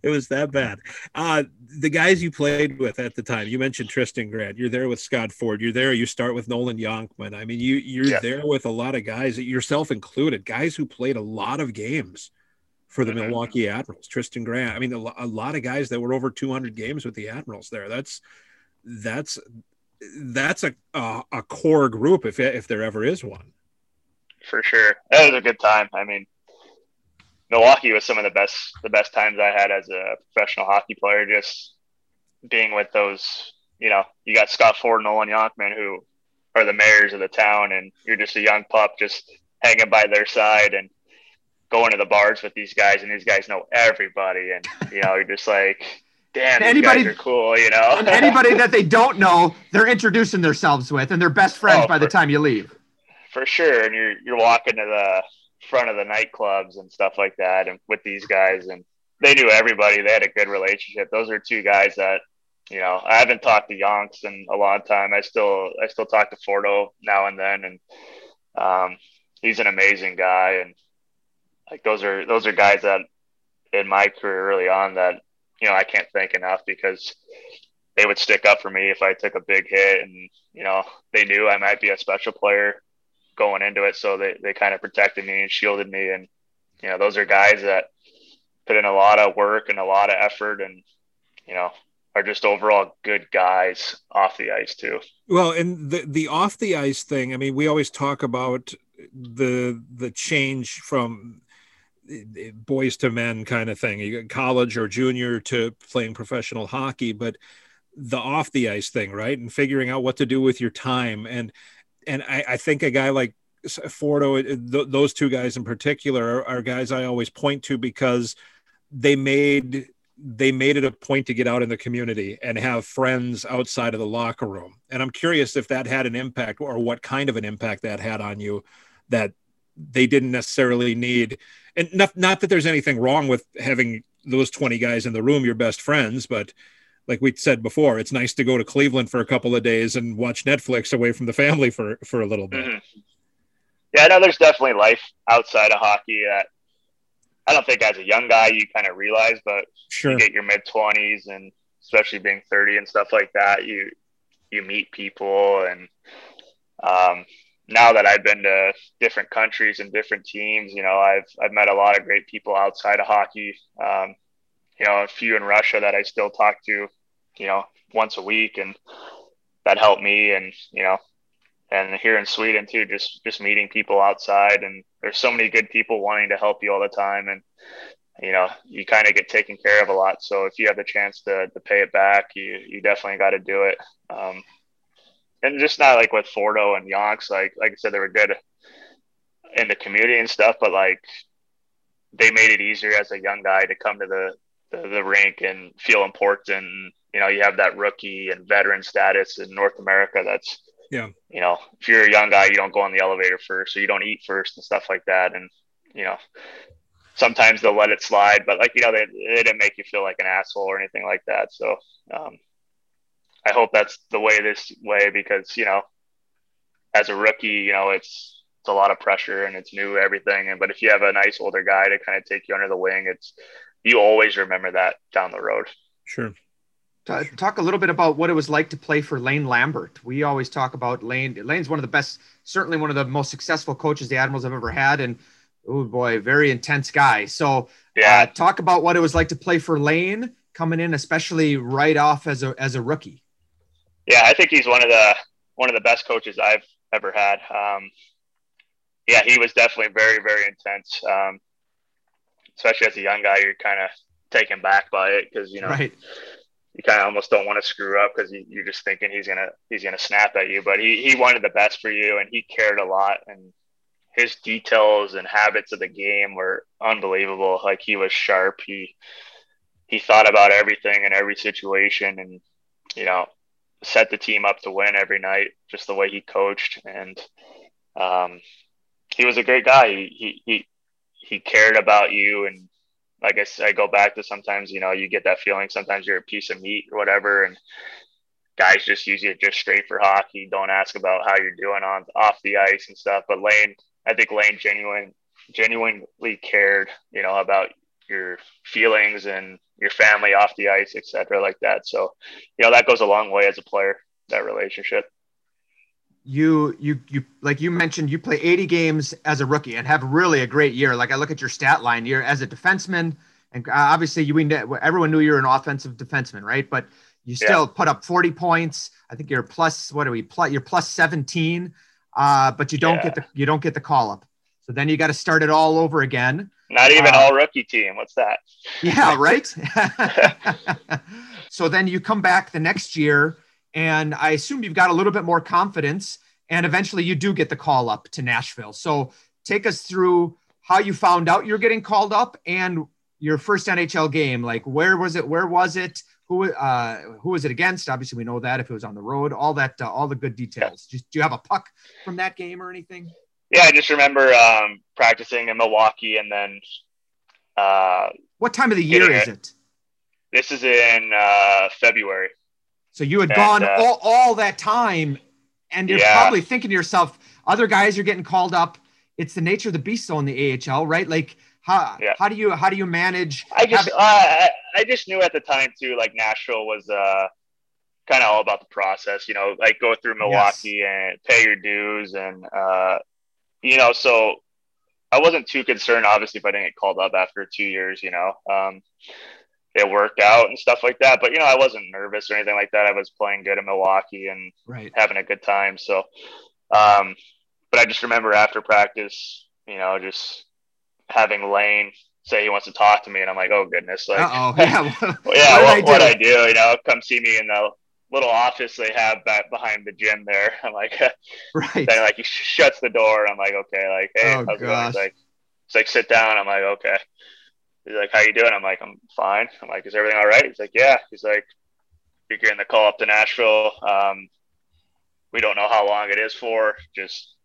it was that bad. Uh, the guys you played with at the time, you mentioned Tristan Grant. You're there with Scott Ford. You're there. You start with Nolan Yonkman. I mean, you you're yeah. there with a lot of guys, yourself included, guys who played a lot of games for the mm-hmm. Milwaukee Admirals. Tristan Grant. I mean, a, a lot of guys that were over 200 games with the Admirals. There. That's that's that's a, a, a core group if if there ever is one. For sure, that was a good time. I mean, Milwaukee was some of the best the best times I had as a professional hockey player. Just being with those, you know, you got Scott Ford, Nolan Yonkman, who are the mayors of the town, and you're just a young pup just hanging by their side and going to the bars with these guys, and these guys know everybody, and you know, you're just like. Damn, anybody, are cool, you know. and <laughs> anybody that they don't know, they're introducing themselves with, and they're best friends oh, by for, the time you leave. For sure, and you're you're walking to the front of the nightclubs and stuff like that, and with these guys, and they knew everybody. They had a good relationship. Those are two guys that you know I haven't talked to Yonks in a long time. I still I still talk to Fordo now and then, and um, he's an amazing guy. And like those are those are guys that in my career early on that you know I can't thank enough because they would stick up for me if I took a big hit, and you know they knew I might be a special player going into it. So they, they kind of protected me and shielded me. And, you know, those are guys that put in a lot of work and a lot of effort and, you know, are just overall good guys off the ice too. Well, and the, the off the ice thing, I mean, we always talk about the, the change from boys to men kind of thing, you college or junior to playing professional hockey, but the off the ice thing, right? And figuring out what to do with your time. And and I, I think a guy like Fordo, th- those two guys in particular, are, are guys I always point to because they made they made it a point to get out in the community and have friends outside of the locker room. And I'm curious if that had an impact or what kind of an impact that had on you that they didn't necessarily need. And not, not that there's anything wrong with having those 20 guys in the room, your best friends, but like we said before, it's nice to go to Cleveland for a couple of days and watch Netflix away from the family for for a little bit. Mm-hmm. Yeah, I know there's definitely life outside of hockey that I don't think as a young guy you kind of realize, but sure. you get your mid twenties and especially being 30 and stuff like that, you you meet people and um, now that I've been to different countries and different teams, you know, I've I've met a lot of great people outside of hockey. Um, you know, a few in Russia that I still talk to you know, once a week, and that helped me. And you know, and here in Sweden too, just just meeting people outside, and there's so many good people wanting to help you all the time, and you know, you kind of get taken care of a lot. So if you have the chance to to pay it back, you you definitely got to do it. Um, and just not like with Fordo and Yonks, like like I said, they were good in the community and stuff, but like they made it easier as a young guy to come to the the, the rink and feel important you know, you have that rookie and veteran status in North America. That's, yeah, you know, if you're a young guy, you don't go on the elevator first, so you don't eat first and stuff like that. And, you know, sometimes they'll let it slide, but like, you know, they, they didn't make you feel like an asshole or anything like that. So, um, I hope that's the way this way because, you know, as a rookie, you know, it's, it's a lot of pressure and it's new everything. And, but if you have a nice older guy to kind of take you under the wing, it's, you always remember that down the road. Sure. Talk a little bit about what it was like to play for Lane Lambert. We always talk about Lane. Lane's one of the best, certainly one of the most successful coaches the Admirals have ever had, and oh boy, very intense guy. So, yeah, uh, talk about what it was like to play for Lane coming in, especially right off as a as a rookie. Yeah, I think he's one of the one of the best coaches I've ever had. Um, yeah, he was definitely very very intense. Um, especially as a young guy, you're kind of taken back by it because you know right. you kind of almost don't want to screw up because you, you're just thinking he's gonna he's gonna snap at you. But he he wanted the best for you, and he cared a lot, and his details and habits of the game were unbelievable. Like he was sharp. He he thought about everything in every situation, and you know set the team up to win every night. Just the way he coached, and um, he was a great guy. He he he, cared about you and like I, I go back to sometimes, you know, you get that feeling sometimes you're a piece of meat or whatever. And guys just use you just straight for hockey. Don't ask about how you're doing on off the ice and stuff. But Lane, I think Lane genuine, genuinely cared, you know, about your feelings and your family off the ice, etc., like that. So, you know, that goes a long way as a player, that relationship you you you like you mentioned you play 80 games as a rookie and have really a great year like i look at your stat line you're as a defenseman and uh, obviously you everyone knew you were an offensive defenseman right but you still yeah. put up 40 points i think you're plus what are we plus you're plus 17 uh, but you don't yeah. get the you don't get the call up so then you got to start it all over again not even uh, all rookie team what's that yeah <laughs> right <laughs> <laughs> so then you come back the next year and I assume you've got a little bit more confidence. And eventually you do get the call up to Nashville. So take us through how you found out you're getting called up and your first NHL game. Like where was it? Where was it? Who uh, who was it against? Obviously, we know that if it was on the road, all that, uh, all the good details. Yeah. Just do you have a puck from that game or anything? Yeah, I just remember um, practicing in Milwaukee, and then. Uh, what time of the year is it? This is in uh, February. So you had and, gone uh, all, all that time, and you're yeah. probably thinking to yourself, other guys are getting called up. It's the nature of the beast on the AHL, right? Like how yeah. how do you how do you manage? I just having- uh, I just knew at the time too, like Nashville was uh kind of all about the process, you know, like go through Milwaukee yes. and pay your dues and uh you know, so I wasn't too concerned obviously if I didn't get called up after two years, you know. Um it worked out and stuff like that. But you know, I wasn't nervous or anything like that. I was playing good in Milwaukee and right. having a good time. So, um, but I just remember after practice, you know, just having Lane say he wants to talk to me, and I'm like, oh goodness, like, oh <laughs> yeah, <laughs> yeah, what, what, I, I, do, you know, come see me in the little office they have back behind the gym there. <laughs> I'm like, <laughs> right, then like he shuts the door. I'm like, okay, like, hey, oh, how's it going? He's like, it's like sit down. I'm like, okay. He's like, "How you doing?" I'm like, "I'm fine." I'm like, "Is everything all right?" He's like, "Yeah." He's like, "You're getting the call up to Nashville. Um, we don't know how long it is for. Just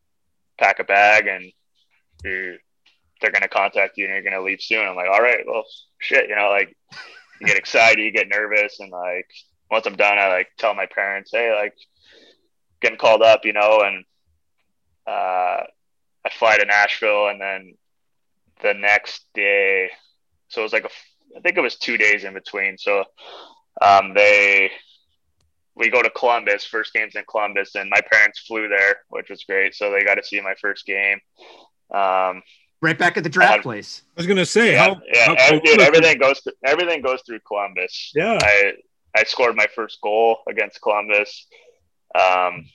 pack a bag and you they're gonna contact you and you're gonna leave soon." I'm like, "All right, well, shit." You know, like you get <laughs> excited, you get nervous, and like once I'm done, I like tell my parents, "Hey, like getting called up," you know, and uh, I fly to Nashville, and then the next day so it was like a, I think it was two days in between. So um, they, we go to Columbus, first game's in Columbus, and my parents flew there, which was great. So they got to see my first game. Um, right back at the draft had, place. I was gonna say, yeah, how, yeah, how dude, everything goes through, everything goes through Columbus. Yeah, I I scored my first goal against Columbus. Um,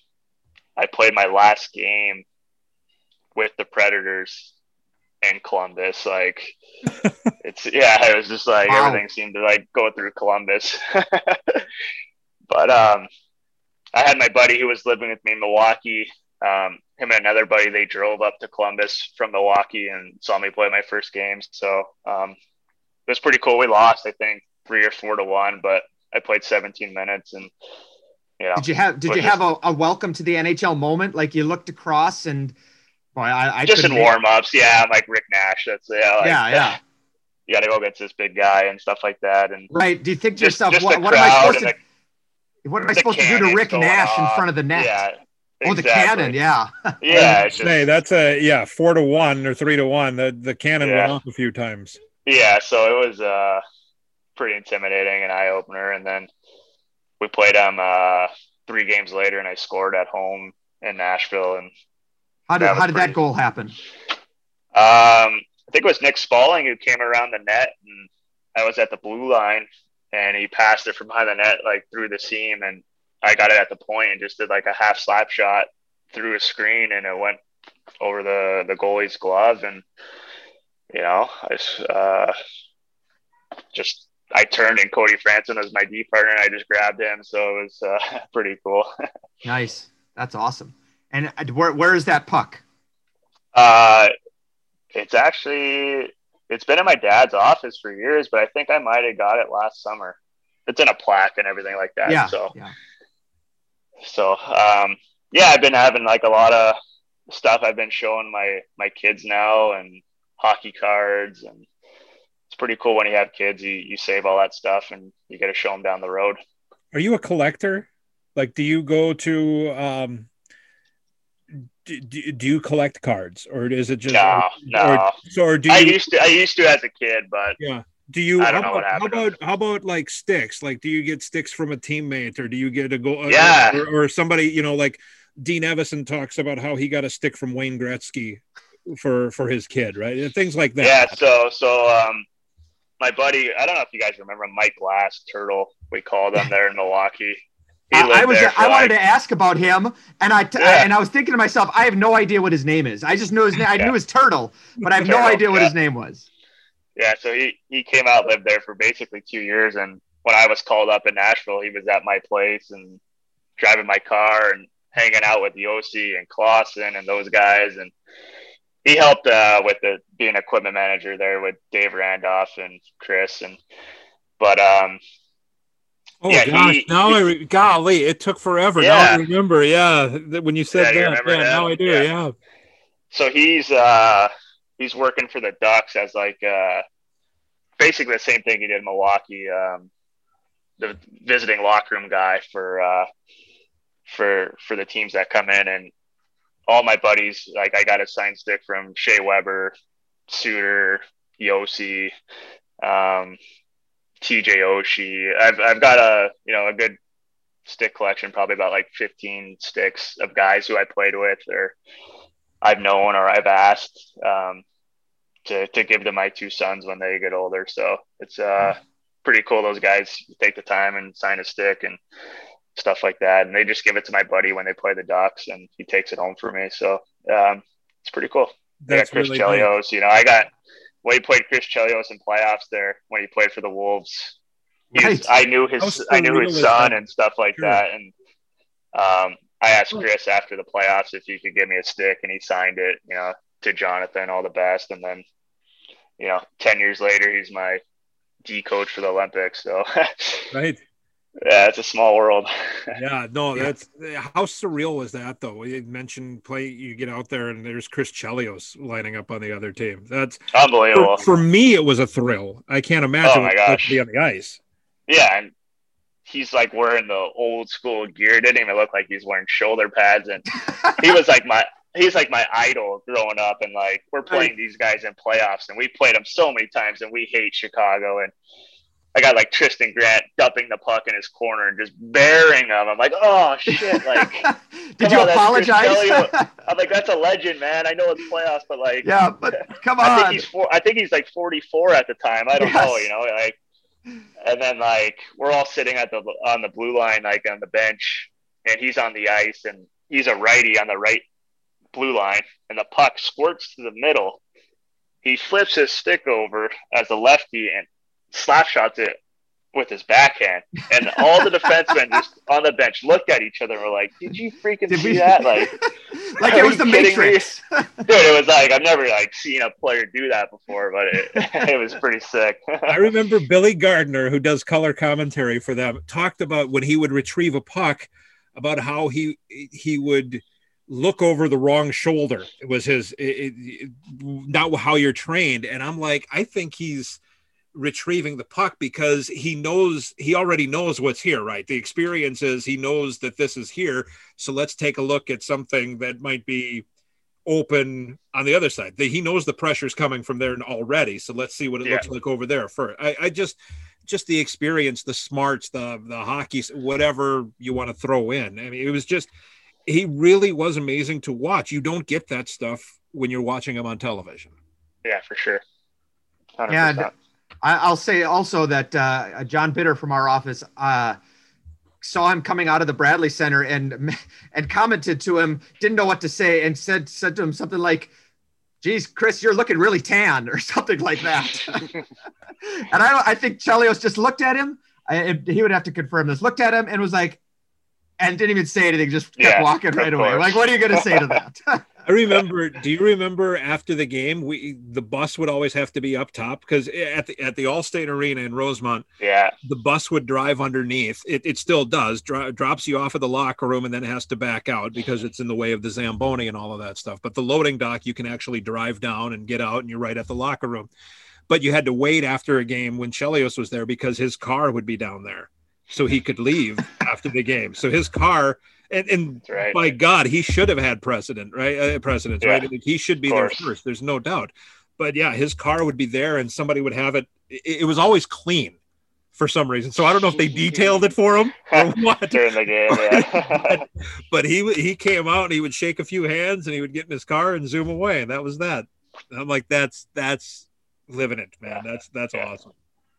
I played my last game with the Predators in Columbus. Like <laughs> it's yeah, it was just like wow. everything seemed to like go through Columbus. <laughs> but um I had my buddy who was living with me in Milwaukee. Um, him and another buddy, they drove up to Columbus from Milwaukee and saw me play my first game. So um, it was pretty cool. We lost, I think, three or four to one, but I played 17 minutes and you know, did you have did you just, have a, a welcome to the NHL moment? Like you looked across and Boy, I, I just in warm ups, yeah. I'm like Rick Nash. That's yeah, like, yeah, yeah. <laughs> You got to go against this big guy and stuff like that. And right, do you think to yourself, just what, what am I supposed to? The, what am I supposed to do to Rick Nash off. in front of the net? Yeah, Exactly. Oh, the cannon, yeah. <laughs> yeah. Just, hey, that's a yeah, four to one or three to one. The the cannon yeah. went off a few times. Yeah, so it was uh pretty intimidating and eye opener. And then we played them uh three games later and I scored at home in Nashville and how did how did pretty, that goal happen? Um, I think it was Nick Spaling who came around the net, and I was at the blue line, and he passed it from behind the net like through the seam, and I got it at the point and just did like a half slap shot through a screen, and it went over the the goalie's glove, and you know, I uh, just I turned and Cody Franson was my D partner, and I just grabbed him. So it was uh, <laughs> pretty cool. <laughs> nice, that's awesome. And uh, where where is that puck? Uh, it's actually it's been in my dad's office for years, but I think I might have got it last summer. It's in a plaque and everything like that. Yeah. So, yeah. so um, yeah, I've been having like a lot of stuff I've been showing my my kids now and hockey cards and pretty cool when you have kids. You, you save all that stuff and you get to show them down the road. Are you a collector? Like do you go to um do, do you collect cards or is it just no no or, so or do you, I used to I used to as a kid but yeah. Do you I don't how, know what about, how about how about like sticks? Like do you get sticks from a teammate or do you get a go Yeah. or, or somebody you know like Dean Evason talks about how he got a stick from Wayne Gretzky for for his kid, right? Things like that. yeah so so um my buddy I don't know if you guys remember Mike Glass Turtle we called him there in Milwaukee I, I was I wanted to ask about him, and I, t- Yeah. and I was thinking to myself, I have no idea what his name is. I just knew his name. I Yeah. knew his turtle, but I have no idea what yeah. his name was. Yeah, so he he came out, lived there for basically two years, and when I was called up in Nashville, he was at my place and driving my car and hanging out with Josi and Clausen and those guys, and he helped uh, with the being equipment manager there with Dave Randolph and Chris, and but um Oh Yeah, gosh, he- now I re- golly, it took forever. Now I remember. Yeah, when you said Yeah, that, remember yeah, now? I do. Yeah. Yeah. so he's uh he's working for the Ducks as like uh basically the same thing he did in Milwaukee, um the visiting locker room guy for uh for for the teams that come in and all my buddies like I got a sign stick from Shea Weber, Suter, Josi, um TJ Oshie. I've I've got a you know a good stick collection, probably about like 15 sticks of guys who I played with or I've known or I've asked um, to to give to my two sons when they get older. So it's uh pretty cool. Those guys take the time and sign a stick and stuff like that, and they just give it to my buddy when they play the Ducks, and he takes it home for me. So um, it's pretty cool. I got Chris really. Chelios. You know, I got when he played Chris Chelios in playoffs there when he played for the Wolves. Right. I knew his I knew his son and stuff like Sure. that, and um, I asked Chris after the playoffs if he could give me a stick, and he signed it. You know, to Jonathan, all the best, and then you know, ten years later, he's my D coach for the Olympics. So <laughs> Right. Yeah, it's a small world. <laughs> Yeah. No, that's how surreal was that though? You mentioned play. You get out there and there's Chris Chelios lining up on the other team. That's Unbelievable. for, for me. It was a thrill. I can't imagine Oh, my what gosh. to be on the ice. Yeah, and he's like wearing the old school gear. Didn't even look like he was wearing shoulder pads, and <laughs> he was like my he's like my idol growing up. And like we're playing these guys in playoffs, and we played them so many times, and we hate Chicago. And I got like Tristan Grant dumping the puck in his corner and just burying him. I'm like, oh shit! <laughs> Like Did you on, apologize? <laughs> I'm like, that's a legend, man. I know it's playoffs, but like, yeah, but <laughs> come on. I think he's four. I think he's like 44 at the time. I don't know, you know, like. And then like we're all sitting at the on the blue line, like on the bench, and he's on the ice, and he's a righty on the right blue line, and the puck squirts to the middle. He flips his stick over as a lefty and slap shots it with his backhand, and all the defensemen just <laughs> on the bench looked at each other and were like, "Did you freaking Did see we? that?" <laughs> Like, like it was the kidding me? Matrix. <laughs> dude, it was like I've never like seen a player do that before, but it, it was pretty sick. I remember Billy Gardner, who does color commentary for them, talked about when he would retrieve a puck, about how he he would look over the wrong shoulder. It was his, it, it, not how you're trained. And I'm like, I think he's retrieving the puck because he knows he already knows what's here, right? The experience is he knows that this is here. So let's take a look at something that might be open on the other side. He knows the pressure's coming from there already. So let's see what it Yeah. looks like over there first. I, I just just the experience, the smarts, the the hockey, whatever you want to throw in. I mean, it was just he really was amazing to watch. You don't get that stuff when you're watching him on television. yeah, for sure. 100%. Yeah, and- I, I'll say also that uh, John Bitter from our office uh, saw him coming out of the Bradley Center and <laughs> and commented to him, didn't know what to say, and said said to him something like, geez, Chris, you're looking really tan or <laughs> something like that. <laughs> and I, I think Chelios just looked at him. I, he would have to confirm this. Looked at him and was like, and didn't even say anything. Just kept Yeah, walking right away. Like, what are you going to say to that? I remember. do you remember after the game, we the bus would always have to be up top because at the at the Allstate Arena in Rosemont, Yeah. the bus would drive underneath. It, it still does. Dro- drops you off of the locker room and then has to back out because it's in the way of the Zamboni and all of that stuff. But the loading dock, you can actually drive down and get out, and you're right at the locker room. But you had to wait after a game when Chelios was there because his car would be down there, so he could leave after the game. So his car. And, and right. by God, he should have had precedent, right? Uh, precedence, Yeah, right? Like, he should be there first. There's no doubt. But yeah, his car would be there, and somebody would have it. It, it was always clean for some reason. So I don't know if they detailed it for him <laughs> or what. During the game, yeah. <laughs> But he he came out and he would shake a few hands and he would get in his car and zoom away, and that was that. And I'm like, that's that's living it, man. That's that's Yeah. awesome.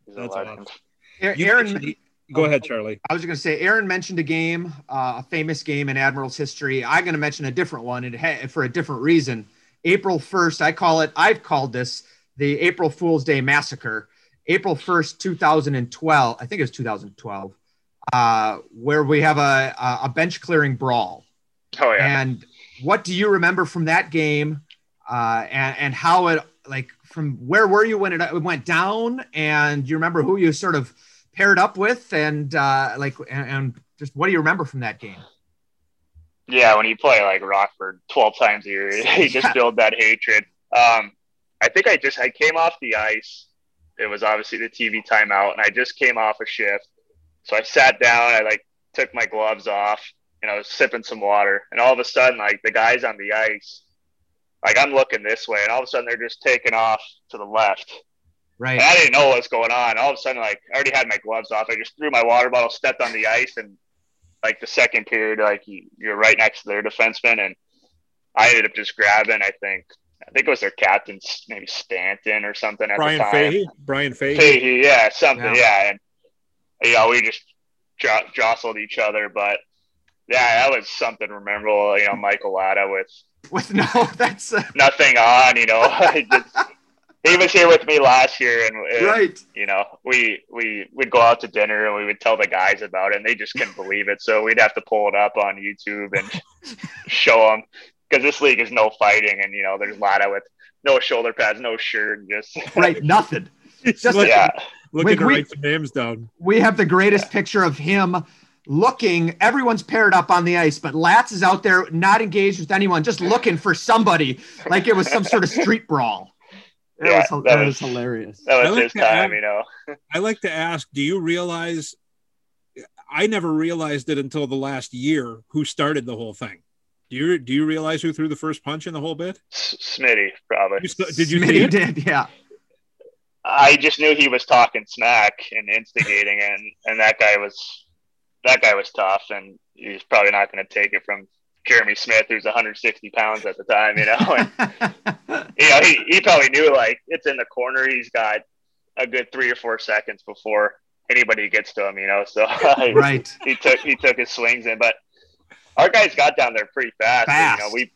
He's That's legend. awesome. Aaron, You mentioned- go ahead, Charlie. I was going to say, Aaron mentioned a game, uh, a famous game in Admiral's history. I'm going to mention a different one and ha- for a different reason. April 1st, I call it, I've called this the April Fool's Day Massacre. April 1st, 2012, I think it was 2012, uh, where we have a, a- a bench clearing brawl. Oh yeah. And what do you remember from that game uh, and, and how it, like, from where were you when it, it went down? And you remember who you sort of paired up with and uh, like, and, and just what do you remember from that game? Yeah, when you play like Rockford 12 times a year, <laughs> you just build that hatred. Um, I think I just I came off the ice. It was obviously the TV timeout, and I just came off a shift. So I sat down. I like took my gloves off, and I was sipping some water. And all of a sudden, like the guys on the ice, like I'm looking this way, and all of a sudden they're just taking off to the left. Right. And I didn't know what was going on. All of a sudden, like I already had my gloves off. I just threw my water bottle, stepped on the ice, and like the second period, like you, you're right next to their defenseman, and I ended up just grabbing. I think I think it was their captain, maybe Stanton or something at Brian the time. Fahey. Brian Fahey. Fahey, yeah, something, Yeah. yeah. and you know we just jo- jostled each other, but yeah, that was something memorable. You know, Michael Latta with <laughs> With no, <laughs> that's uh, nothing on. You know, <laughs> I just, he was here with me last year, and it, right. you know, we we would go out to dinner and we would tell the guys about it, and they just couldn't believe it. So we'd have to pull it up on YouTube and <laughs> show them because this league is no fighting, and you know, there's Latta with no shoulder pads, no shirt, just <laughs> Right. Nothing. Just Just- looking, yeah, looking to we- write some names down. We have the greatest picture of him looking. Everyone's paired up on the ice, but Latz is out there not engaged with anyone, just looking for somebody like it was some sort of street brawl. It Yeah, was, that that was- was hilarious. that I was like his to time, add- you know. <laughs> I like to ask, do you realize? I never realized it until the last year who started the whole thing. Do you do you realize who threw the first punch in the whole bit? Smitty probably. You st- did you see Smitty it? did, yeah. I just knew he was talking smack and instigating, and and that guy was that guy was tough, and he's probably not going to take it from Jeremy Smith, who's 160 pounds at the time, you know. And, you know, he, he probably knew like it's in the corner. He's got a good three or four seconds before anybody gets to him, you know. So <laughs> right. he took he took his swings in, but our guys got down there pretty fast. Fast. You know, we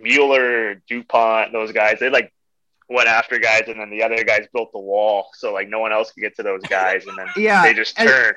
Mueller, Dupont, those guys, they like went after guys, and then the other guys built the wall, so like no one else could get to those guys, and then Yeah. they just turned.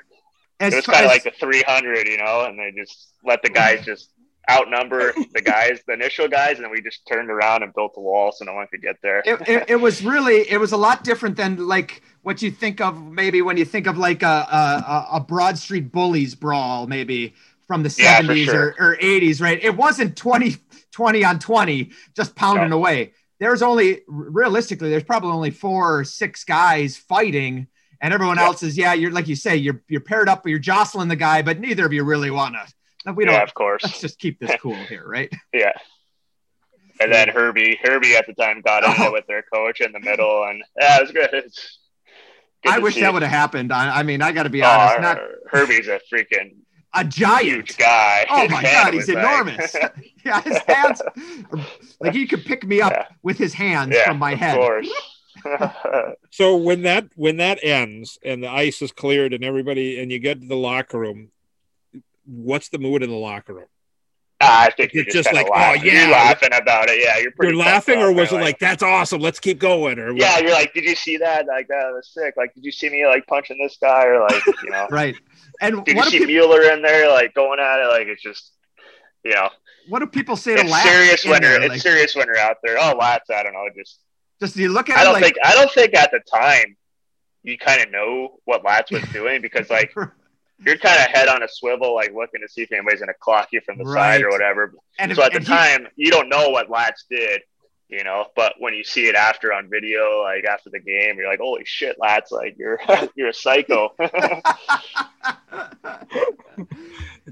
As it was kind of like the 300, you know, and they just let the guys just outnumber <laughs> the guys, the initial guys, and then we just turned around and built the wall so no one could get there. it, it, it was really it was a lot different than like what you think of maybe when you think of like a a, a Broad Street Bullies brawl maybe from the Yeah, 70s sure. or, or 80s right it wasn't 20 20 on 20 just pounding No. away there's only realistically there's probably only four or six guys fighting and everyone Yeah. else is yeah you're like you say you're you're paired up you're jostling the guy but neither of you really want to we don't yeah, of course. let's just keep this <laughs> cool here right Yeah. And then Herbie, Herbie at the time got in Oh. it with their coach in the middle, and yeah, it was good. It's good I wish that would have happened I, I mean I got to be Oh, honest not Herbie's a freaking <laughs> a giant huge guy. <laughs> Oh His my god, he's was like- enormous. yeah, his hands like he could pick me up Yeah. with his hands yeah, from my of head. course. So when that when that ends and the ice is cleared and everybody and you get to the locker room, what's the mood in the locker room? Ah, I think You're you're just just, like, like, oh, you're laughing about it. Yeah, you're pretty. You're laughing, or was it right? like that's awesome? Let's keep going, or Yeah, you're like, did you see that? Like that was sick. Like, did you see me like punching this guy, or like, you know, <laughs> Right. And did you what do, see people, Mueller in there like going at it? Like it's just, you know, what do people say to it's laugh? serious winner. there? you're it's Like, serious winner out there. Oh, lads, I don't know. Just just you look at I don't like think I don't think at the time you kind of know what Lats was doing because like <laughs> you're kind of head on a swivel, like looking to see if anybody's gonna clock you from the side or whatever. and, so at the and he- time, you don't know what Lats did, you know. But when you see it after on video, like after the game, you're like, "Holy shit, Lats! Like you're <laughs> you're a psycho." <laughs>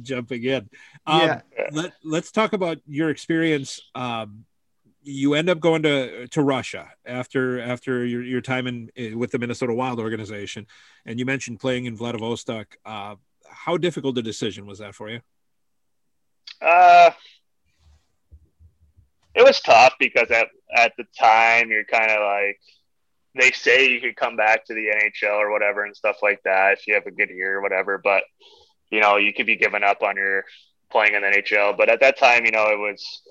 jumping in. Um, yeah. let, let's talk about your experience. Um, you end up going to to Russia after after your, your time in eh, with the Minnesota Wild organization, and you mentioned playing in Vladivostok. Uh, how difficult a decision was that for you? Uh, it was tough because at at the time you're kind of like they say you could come back to the NHL or whatever and stuff like that if you have a good year or whatever, but you know you could be giving up on your playing in the NHL. But at that time, you know it was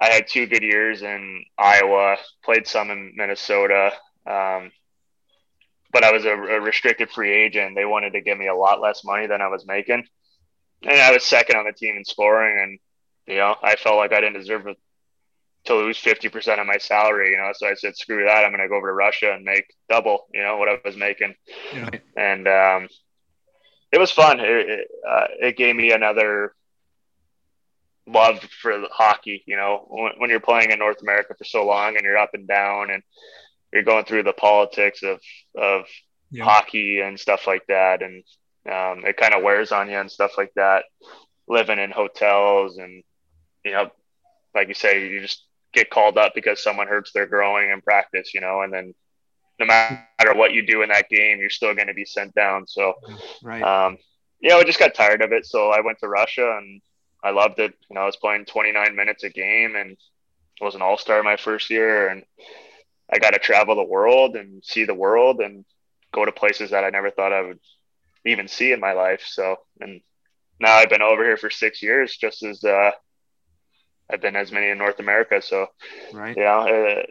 I had two good years in Iowa, played some in Minnesota. Um, but I was a, a restricted free agent. They wanted to give me a lot less money than I was making and I was second on the team in scoring, and you know I felt like I didn't deserve to lose fifty percent of my salary. You know, so I said, screw that, I'm going to go over to Russia and make double. You know what I was making, Yeah. and um, it was fun. It it, uh, it gave me another love for hockey. You know, when, when you're playing in North America for so long and you're up and down and you're going through the politics of of Yeah. hockey and stuff like that, and um, it kind of wears on you and stuff like that. Living in hotels and you know, like you say, you just get called up because someone hurts their growing in practice, you know, and then no matter what you do in that game, you're still going to be sent down. So, Right. um, you know, I just got tired of it. So I went to Russia and I loved it. You know, I was playing 29 minutes a game and was an all star my first year. And I got to travel the world and see the world and go to places that I never thought I would even see in my life. So, and now I've been over here for six years, just as, uh, I've been as many in North America. So, right. you know, it,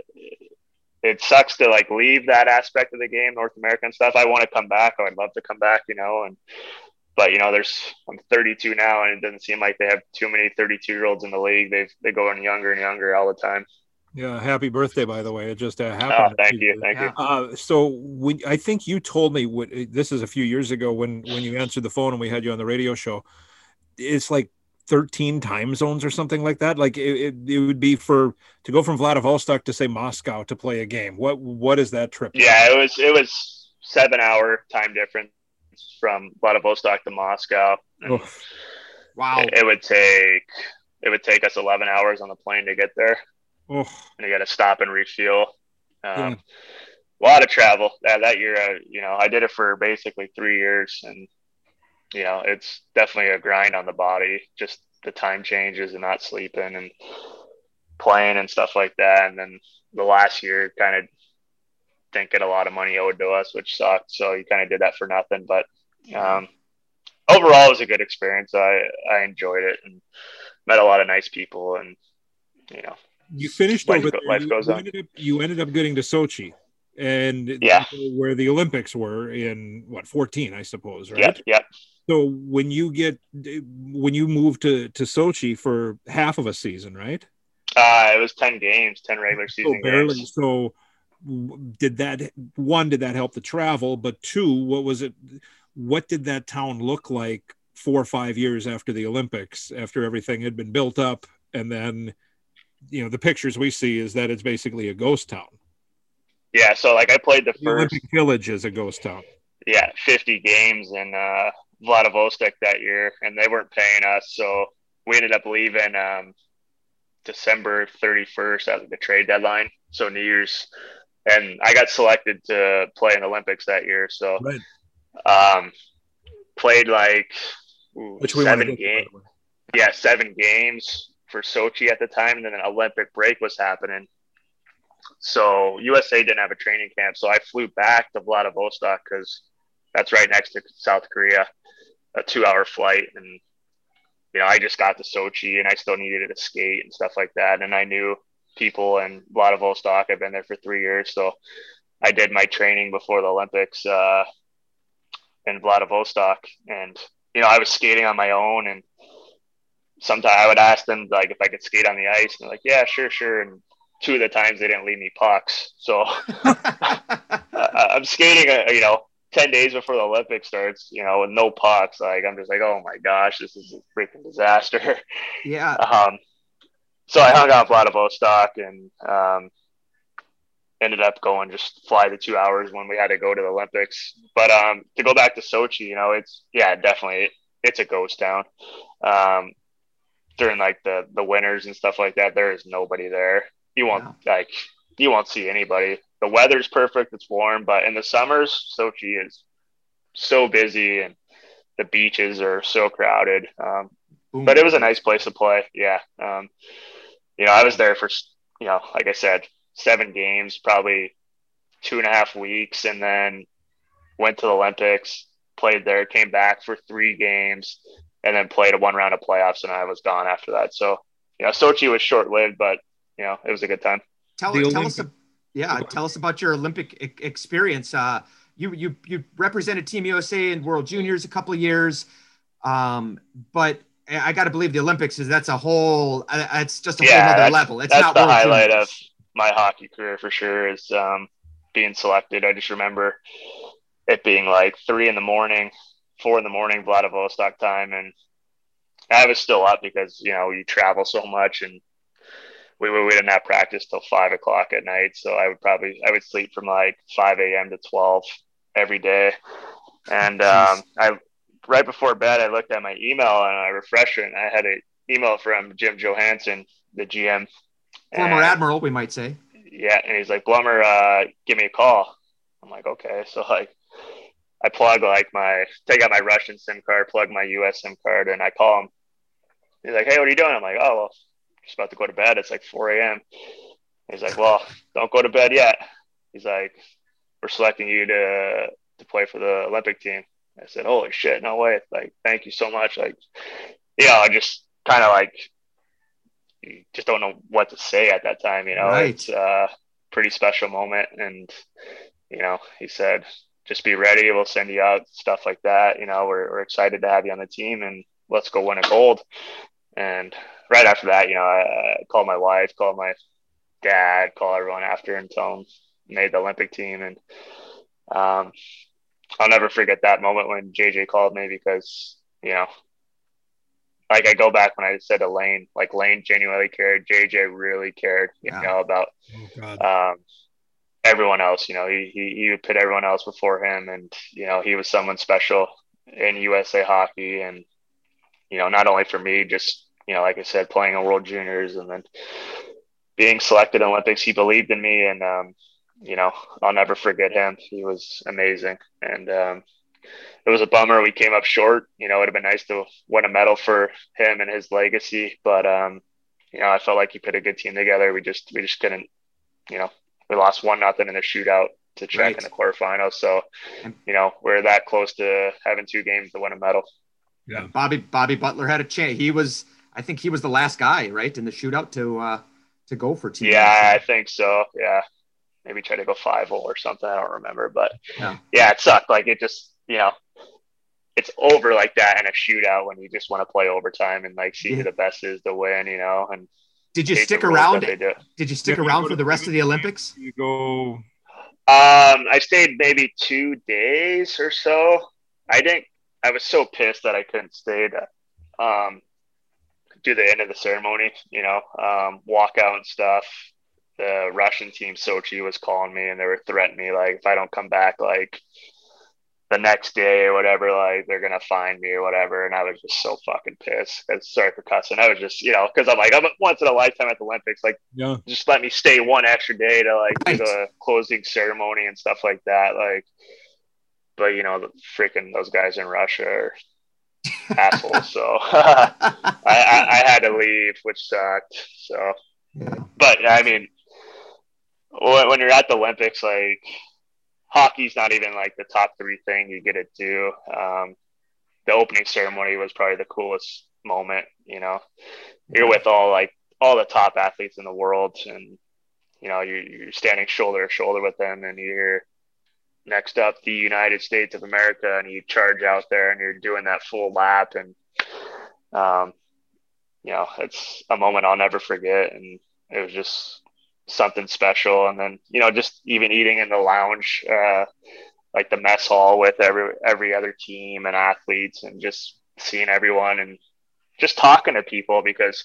it sucks to like leave that aspect of the game, North American stuff. I want to come back. I'd love to come back, you know, and but you know, there's I'm 32 now, and it doesn't seem like they have too many 32 year olds in the league. They they go in younger and younger all the time. Yeah. Happy birthday, by the way. It just uh, Oh, happened. thank you, thank you. Uh, so when I think you told me what this is a few years ago when when you answered the phone and we had you on the radio show, it's like 13 time zones or something like that. Like it, it, it would be for to go from Vladivostok to say Moscow to play a game. What what is that trip? Yeah, it was it was seven hour time difference from Vladivostok to Moscow. Wow. it, it would take it would take us 11 hours on the plane to get there. oh, and you got to stop and refuel. Um, Yeah. A lot of travel that that year. Uh, you know, I did it for basically three years, and you know, it's definitely a grind on the body. Just the time changes and not sleeping and playing and stuff like that. And then the last year, kind of didn't get a lot of money owed to us, which sucked. So you kind of did that for nothing. But um, overall, it was a good experience. I I enjoyed it and met a lot of nice people, and you know, you finished Life over there. life you, goes you on. Ended up, you ended up getting to Sochi, and Yeah. where the Olympics were in what 14, I suppose, right? yeah, yeah. So when you get when you move to to Sochi for half of a season, right? Uh, it was ten games, ten regular So season barely. games. So w- did that one? Did that help the travel? But two, what was it? What did that town look like four or five years after the Olympics? After everything had been built up, and then you know the pictures we see is that it's basically a ghost town. Yeah, so like I played the The first Olympic Village is a ghost town. yeah fifty games in uh, Vladivostok that year, and they weren't paying us, so we ended up leaving um, December thirty first as the trade deadline. So New Year's, and I got selected to play in the Olympics that year. So Right. um, played like ooh, Which we want to seven get to, by games. yeah, seven games for Sochi at the time, and then an Olympic break was happening. So USA didn't have a training camp, so I flew back to Vladivostok because that's right next to South Korea, a two-hour flight, and you know, I just got to Sochi and I still needed to skate and stuff like that. And I knew people in Vladivostok. I've been there for three years. So I did my training before the Olympics uh, in Vladivostok. And, you know, I was skating on my own and sometimes I would ask them like if I could skate on the ice and they're like, yeah, sure, sure. And two of the times they didn't leave me pucks. So <laughs> I'm skating, uh, you know, 10 days before the Olympics starts, you know, with no pucks. Like, I'm just like, oh my gosh, this is a freaking disaster. Yeah. <laughs> Um, so I hung out Vladivostok and um, ended up going just fly the two hours when we had to go to the Olympics. But um, to go back to Sochi, you know, it's, yeah, definitely, it's a ghost town. Um, during like the, the winters and stuff like that, there is nobody there. You won't yeah. like, you won't see anybody the weather's perfect, it's warm, but in the summers, Sochi is so busy and the beaches are so crowded. Um, but it was a nice place to play. Yeah. Um, you know, I was there for, you know, like I said, seven games, probably two and a half weeks, and then went to the Olympics, played there, came back for three games, and then played a one round of playoffs, and I was gone after that. So, you know, Sochi was short lived, but, you know, it was a good time. Tell, tell us, yeah, tell us about your Olympic experience. Uh, you you you represented Team USA in World Juniors a couple of years, um, but I got to believe the Olympics is that's a whole. Uh, it's just a yeah, whole other level. It's that's not the highlight of my hockey career for sure. Is um, being selected. I just remember it being like three in the morning, four in the morning Vladivostok time, and I was still up because you know you travel so much and we, we didn't have practice till five o'clock at night. So I would probably, I would sleep from like 5 a.m. to 12 every day. And um, I, right before bed, I looked at my email and I refreshed it and I had an email from Jim Johannson, the GM. Former and, admiral, we might say. Yeah. And he's like, Blummer, uh, give me a call. I'm like, okay. So like, I plug like my, take out my Russian SIM card, plug my US SIM card, and I call him. He's like, hey, what are you doing? I'm like, oh, well, just about to go to bed. It's like 4 a.m. He's like, well, don't go to bed yet. He's like, we're selecting you to to play for the Olympic team. I said, holy shit, no way. Like, thank you so much. Like, yeah, I just kind of like, just don't know what to say at that time. You know, right. it's a pretty special moment. And, you know, he said, just be ready. We'll send you out, stuff like that. You know, we're, we're excited to have you on the team and let's go win a gold. And right after that, you know, I, I called my wife, called my dad, called everyone after and tell them made the Olympic team. And um, I'll never forget that moment when JJ called me because, you know, like I go back when I said to Lane, like Lane genuinely cared. JJ really cared, you know, about oh, um, everyone else. You know, he, he, he would put everyone else before him. And, you know, he was someone special in USA hockey. And, you know, not only for me, just you know, like I said, playing in World Juniors and then being selected Olympics, he believed in me, and um, you know, I'll never forget him. He was amazing, and um, it was a bummer we came up short. You know, it'd have been nice to win a medal for him and his legacy, but um, you know, I felt like he put a good team together. We just we just couldn't, you know, we lost one nothing in the shootout to Czech right. in the quarterfinals. So, you know, we're that close to having two games to win a medal. Yeah, Bobby Bobby Butler had a chance. He was I think he was the last guy, right, in the shootout to uh, to go for team. Yeah, I think so. Yeah, maybe try to go five or something. I don't remember, but yeah. yeah, it sucked. Like it just, you know, it's over like that in a shootout when you just want to play overtime and like see yeah. who the best is to win, you know. And did you stick around? Did you stick around for the rest of the Olympics? You go. Um, I stayed maybe two days or so. I didn't. I was so pissed that I couldn't stay. To, um, do the end of the ceremony, you know, um, walk out and stuff. The Russian team Sochi was calling me and they were threatening me like if I don't come back like the next day or whatever, like they're gonna find me or whatever. And I was just so fucking pissed. Sorry for cussing. I was just, you know, because I'm like I'm once in a lifetime at the Olympics. Like, yeah. just let me stay one extra day to like right. do the closing ceremony and stuff like that. Like, but you know, the freaking those guys in Russia are <laughs> asshole. So <laughs> I, I, I, had to leave, which sucked. So, but I mean, when, you're at the Olympics, like hockey's not even like the top three thing you get to do. Um, the opening ceremony was probably the coolest moment. You know, you're with all like all the top athletes in the world, and you know you're, you're standing shoulder to shoulder with them, and you're next up the United States of America, and you charge out there, and you're doing that full lap, and um, you know it's a moment I'll never forget, and it was just something special. And then you know just even eating in the lounge. Uh, like the mess hall with every every other team and athletes and just seeing everyone and just talking to people because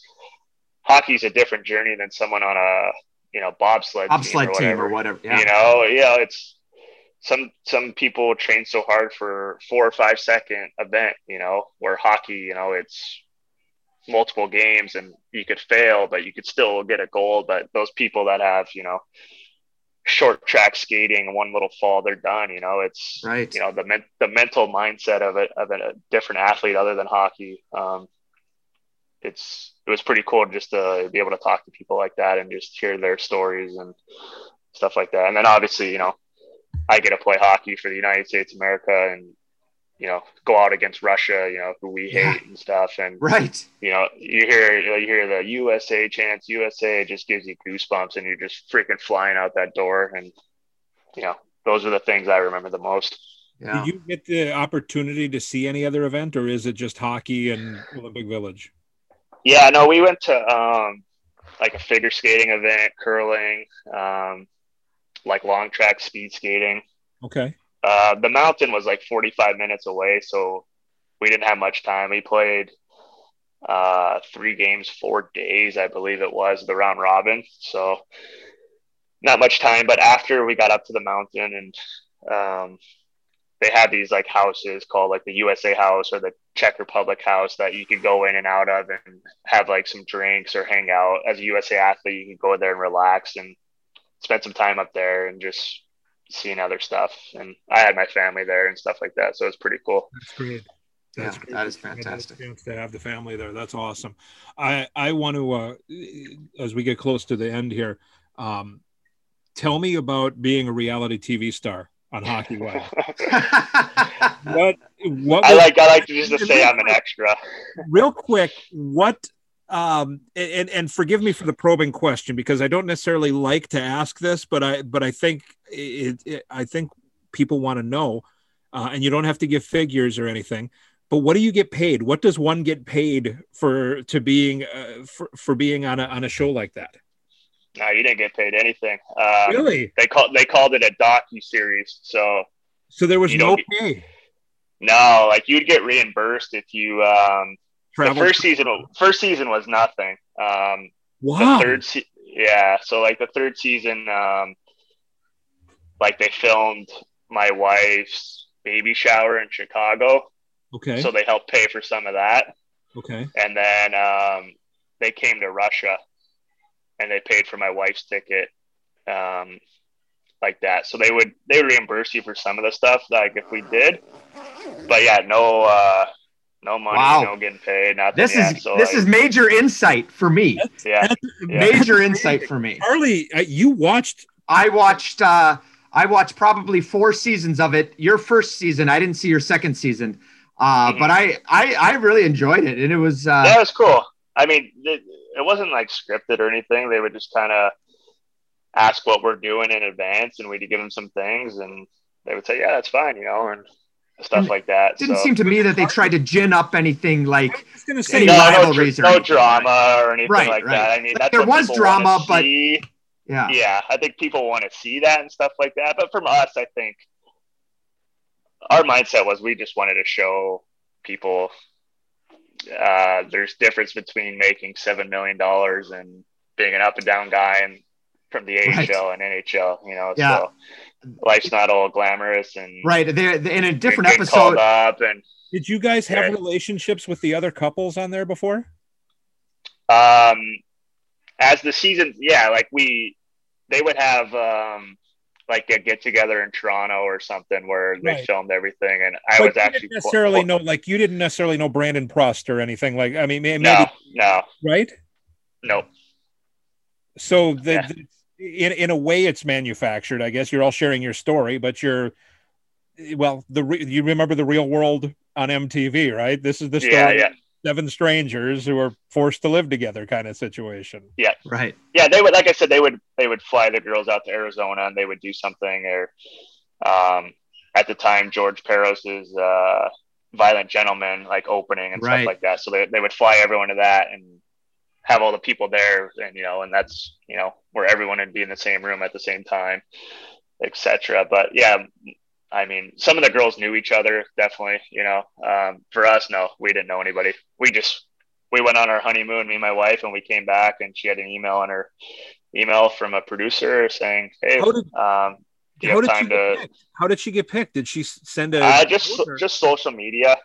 hockey's a different journey than someone on a you know bobsled bobsled team or team whatever. or whatever. Yeah. You know, yeah, it's some some people train so hard for four or five second event. You know, where hockey, you know, it's multiple games and you could fail, but you could still get a goal. But those people that have, you know, short track skating, one little fall, they're done. You know, it's Right. You know, the men- the mental mindset of it of a different athlete other than hockey. Um, it's it was pretty cool just to be able to talk to people like that and just hear their stories and stuff like that. And then obviously, you know, I get to play hockey for the United States of America and you know go out against Russia, you know, who we Yeah. hate and stuff. And Right. you know, you hear you hear the USA chants, USA, just gives you goosebumps, and you're just freaking flying out that door. And you know, those are the things I remember the most. Yeah. Did you get the opportunity to see any other event, or is it just hockey and Olympic Village? Yeah, no, we went to um, like a figure skating event, curling, um, like long track speed skating. Okay. Uh, the mountain was like 45 minutes away, so we didn't have much time. We played uh, three games, four days, I believe it was, the round robin. So not much time. But after we got up to the mountain and um, they had these like houses called like the USA house or the Czech Republic house that you could go in and out of and have like some drinks or hang out. As a USA athlete, you could go there and relax and spend some time up there and just seeing other stuff. And I had my family there and stuff like that. So it was pretty cool. That's great. Yeah, That's great. that is I had a fantastic. chance to have the family there. That's awesome. I I want to uh, as we get close to the end here, um, tell me about being a reality TV star on Hockey Wives. <laughs> What what I like I like to just say I'm an extra. real quick what um and and forgive me for the probing question because i don't necessarily like to ask this but i but i think it, it i think people want to know uh, and you don't have to give figures or anything but what do you get paid what does one get paid for to being uh, for, for being on a on a show like that No, you didn't get paid anything. Um, really They called they called it a docu series. So so there was no get- pay no, like you'd get reimbursed if you um, travel the first season first season was nothing. Um, wow the third se- yeah, so like the third season, um, like they filmed my wife's baby shower in Chicago, okay so they helped pay for some of that. okay and then um, they came to Russia and they paid for my wife's ticket, um, like that. So they would they would reimburse you for some of the stuff, like if we did, but yeah, no uh, no money, Wow. no getting paid, nothing. This yeah, is so this like, is major insight for me. yeah, Yeah. Major insight for me. Harley, uh, you watched I watched uh I watched probably four seasons of it. Your first season, I didn't see your second season. Uh, Mhm. but I, I I really enjoyed it and it was uh yeah, it was cool. I mean, it, it wasn't like scripted or anything. They would just kind of ask what we're doing in advance, and we'd give them some things, and they would say, "Yeah, that's fine," you know, and stuff And like that. didn't so. seem to me that they tried to gin up anything like I was say Any no, no, rivalries dr- or no anything, drama or anything Right, like right. that. I mean, Like, that's there was drama, but- see. Yeah. yeah, I think people want to see that and stuff like that. But from us, I think our mindset was we just wanted to show people uh, there's difference between making seven million dollars and being an up and down guy and from the Right. AHL and NHL. You know, Yeah. so life's not all glamorous and Right. They're, they're in a different getting called episode. up and Did you guys have Yeah. relationships with the other couples on there before? um as the season yeah like we they would have um like a get together in toronto or something where they filmed everything and i But was actually necessarily know, like you didn't necessarily know Brandon Prust or anything like. I mean, maybe no no right. no So the, Yeah. the- in in a way, it's manufactured. I guess you're all sharing your story, but you're well. The re- you remember the real world on MTV, right? This is the story. yeah yeah seven strangers who are forced to live together kind of situation. Yeah. Right. Yeah, they would like I said, they would they would fly the girls out to Arizona and they would do something or um at the time George Parros's uh Violent Gentlemen like opening and Right. stuff like that. So they, they would fly everyone to that and have all the people there and you know, and that's you know, where everyone would be in the same room at the same time, etc. But yeah, I mean, some of the girls knew each other, definitely. You know, um, for us, no, we didn't know anybody. We just we went on our honeymoon, me and my wife, and we came back, and she had an email on her email from a producer saying, "Hey, How did- um, do you How have time get to?" picked? How did she get picked? Did she send a Uh, just or- just social media.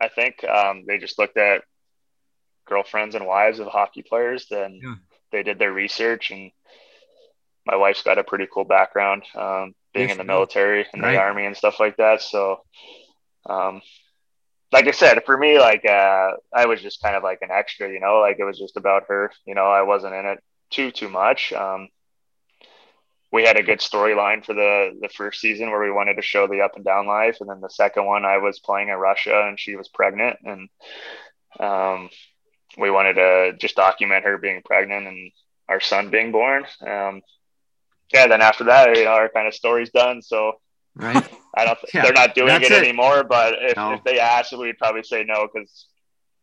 I think um, they just looked at girlfriends and wives of hockey players. Then Yeah. they did their research, and my wife's got a pretty cool background, um, being in the military and Right. the army and stuff like that. So, um, like I said, for me, like uh, I was just kind of like an extra, you know, like it was just about her. You know, I wasn't in it too too much. Um, we had a good storyline for the the first season where we wanted to show the up and down life, and then the second one I was playing in Russia and she was pregnant, and um, we wanted to just document her being pregnant and our son being born. Um, yeah, then after that, you know, our kind of story's done. So Right. <laughs> I don't. Yeah, they're not doing it, it. anymore. But if, No. if they asked, we'd probably say no because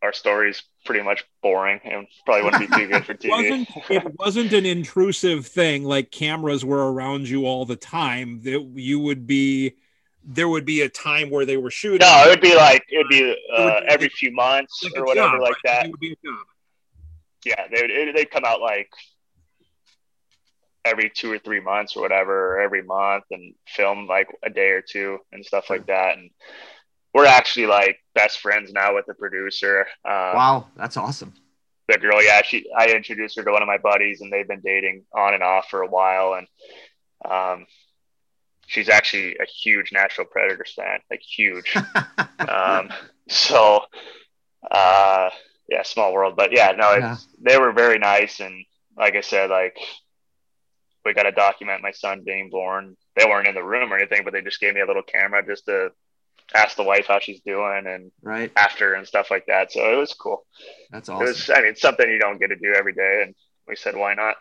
our story's pretty much boring and probably wouldn't be too good for <laughs> it TV. wasn't it wasn't an intrusive thing like cameras were around you all the time that you would be there would be a time where they were shooting No, it would be like it would be would uh, be every few months like or whatever job, like right? that. It would be a job. Yeah, they would it, they'd come out like every two or three months or whatever, or every month, and film like a day or two and stuff like that. And we're actually like best friends now with the producer. Um, Wow, that's awesome. the girl, yeah, she I introduced her to one of my buddies and they've been dating on and off for a while and um she's actually a huge Nashville Predators fan, like huge. <laughs> um so uh yeah, small world. But yeah, no, it's Yeah. they were very nice and like I said, like we got to document my son being born. They weren't in the room or anything, but they just gave me a little camera just to ask the wife how she's doing and right. after and stuff like that. So it was cool. That's It awesome. was, I mean, something you don't get to do every day, and we said, why not?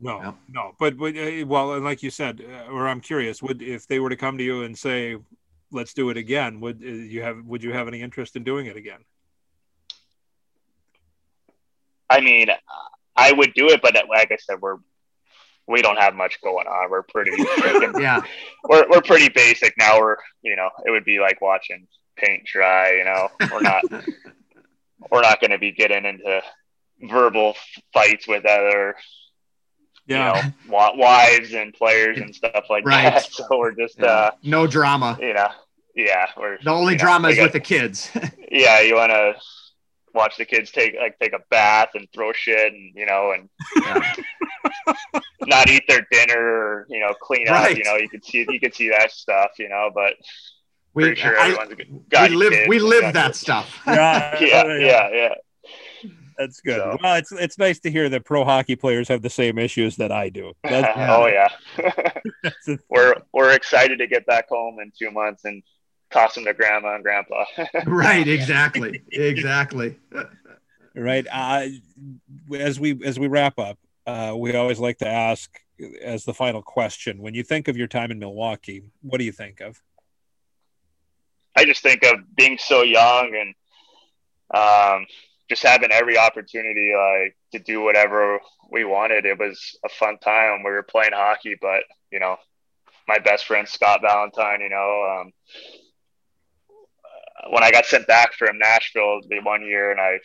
No, Yep. no. But, but uh, well, and like you said, uh, or I'm curious, would if they were to come to you and say, "Let's do it again," would uh, you have would you have any interest in doing it again? I mean, I would do it, but like I said, we're we don't have much going on. We're pretty, freaking- <laughs> Yeah. we're we're pretty basic now. We're you know, it would be like watching paint dry. You know, we're not <laughs> we're not going to be getting into verbal fights with other Yeah, you know wives and players and stuff like Right. that. <laughs> So we're just Yeah. uh, No drama. you know, yeah, we're The only you know, drama is got- with the kids. yeah, you want to watch the kids take like take a bath and throw shit and you know and Yeah. Not eat their dinner or you know clean up. Right. You know, you could see you could see that stuff. You know, but We, pretty sure I- got we live we live that kids. stuff. <laughs> <laughs> yeah, Yeah, yeah, yeah. That's good. So- Well, it's it's nice to hear that pro hockey players have the same issues that I do. <laughs> That's, Yeah. Oh yeah. we're we're excited to get back home in two months and toss them to grandma and grandpa. right, exactly. Exactly. right. Uh, as we as we wrap up, uh, we always like to ask as the final question: When you think of your time in Milwaukee, what do you think of? I just think of being so young and um, just having every opportunity like to do whatever we wanted. It was a fun time. We were playing hockey, but you know, my best friend Scott Valentine, you know, um, when I got sent back from Nashville the one year, and I,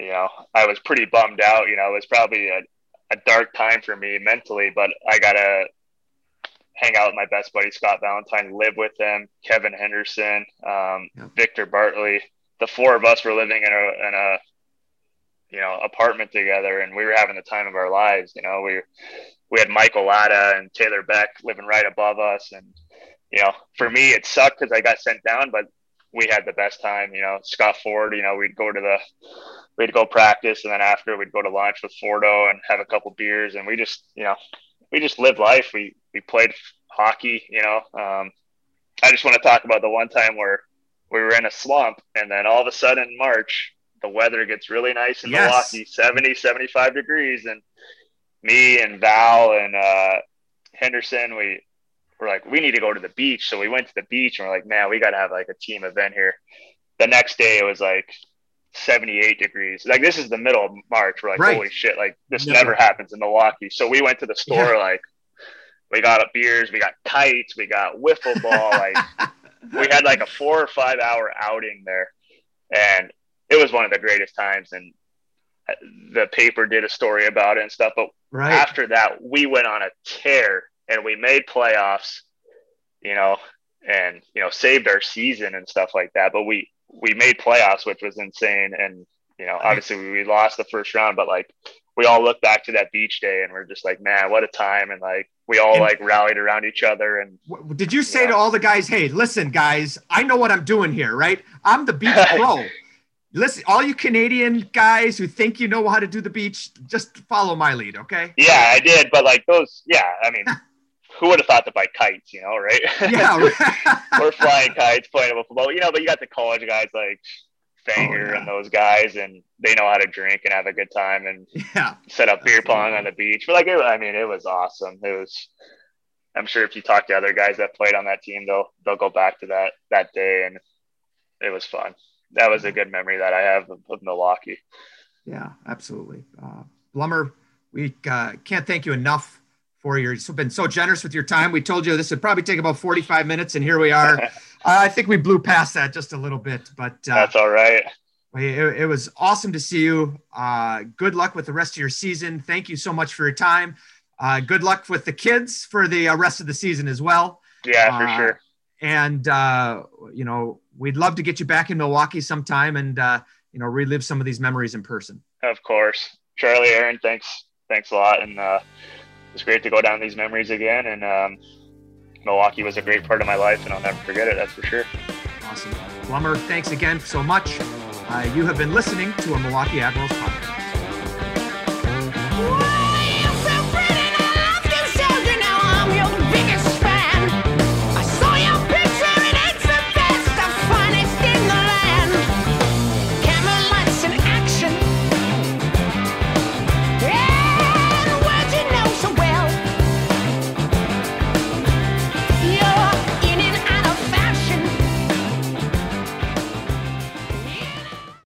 you know, I was pretty bummed out. You know, it was probably a, a dark time for me mentally, but I got to hang out with my best buddy Scott Valentine, live with him, Kevin Henderson, um, Yep. Victor Bartley. The four of us were living in a in a you know apartment together, and we were having the time of our lives. You know, we we had Michael Latta and Taylor Beck living right above us, and you know, for me it sucked because I got sent down, but we had the best time. You know, Scott Ford. You know, we'd go to the we'd go practice, and then after we'd go to lunch with Fordo and have a couple beers, and we just you know we just lived life. We we played hockey. You know, um, I just want to talk about the one time where we were in a slump, and then all of a sudden in March the weather gets really nice in Yes. Milwaukee, 70, 75 degrees. And me and Val and uh, Henderson, we were like, we need to go to the beach. So we went to the beach and we're like, man, we got to have like a team event here. The next day it was like 78 degrees. Like this is the middle of March. We're like, Right. holy shit, like this Never. never happens in Milwaukee. So we went to the store, like, we got beers, we got kites, we got wiffle ball, like <laughs> we had like a four or five hour outing there and it was one of the greatest times and uh, the paper did a story about it and stuff but Right. after that we went on a tear and we made playoffs you know and you know saved our season and stuff like that but we we made playoffs which was insane and you know obviously we, we lost the first round but like we all look back to that beach day and we're just like man what a time and like we all And- like rallied around each other and Did you say Yeah. to all the guys, "Hey, listen, guys, I know what I'm doing here, right? I'm the beach <laughs> pro. Listen, all you Canadian guys who think you know how to do the beach, just follow my lead, okay? Yeah, I did, but like those, yeah, I mean, <laughs> who would have thought to buy kites, you know, right? Yeah, <laughs> right. We're flying kites, playing with football, you know, but you got the college guys like Fanger Oh, yeah. and those guys, and they know how to drink and have a good time and yeah. set up beer pong on the beach. But like, it, I mean, it was awesome. It was. I'm sure if you talk to other guys that played on that team, they'll they'll go back to that that day, and it was fun. That was a good memory that I have of, of Milwaukee. Yeah, absolutely. Uh, Blummer, we uh, can't thank you enough for your. You've been so generous with your time. We told you this would probably take about 45 minutes, and here we are. <laughs> I think we blew past that just a little bit, but uh, That's all right. it, it was awesome to see you. Uh, good luck with the rest of your season. Thank you so much for your time. Uh, good luck with the kids for the uh, rest of the season as well. Yeah, for Uh, sure. And uh, you know, we'd love to get you back in Milwaukee sometime and uh, you know relive some of these memories in person. Of course. Charlie, Aaron, thanks. Thanks a lot. And uh, it's great to go down these memories again. And um, Milwaukee was a great part of my life, and I'll never forget it. That's for sure. Awesome. Blummer, thanks again so much. Uh, you have been listening to a Milwaukee Admirals podcast.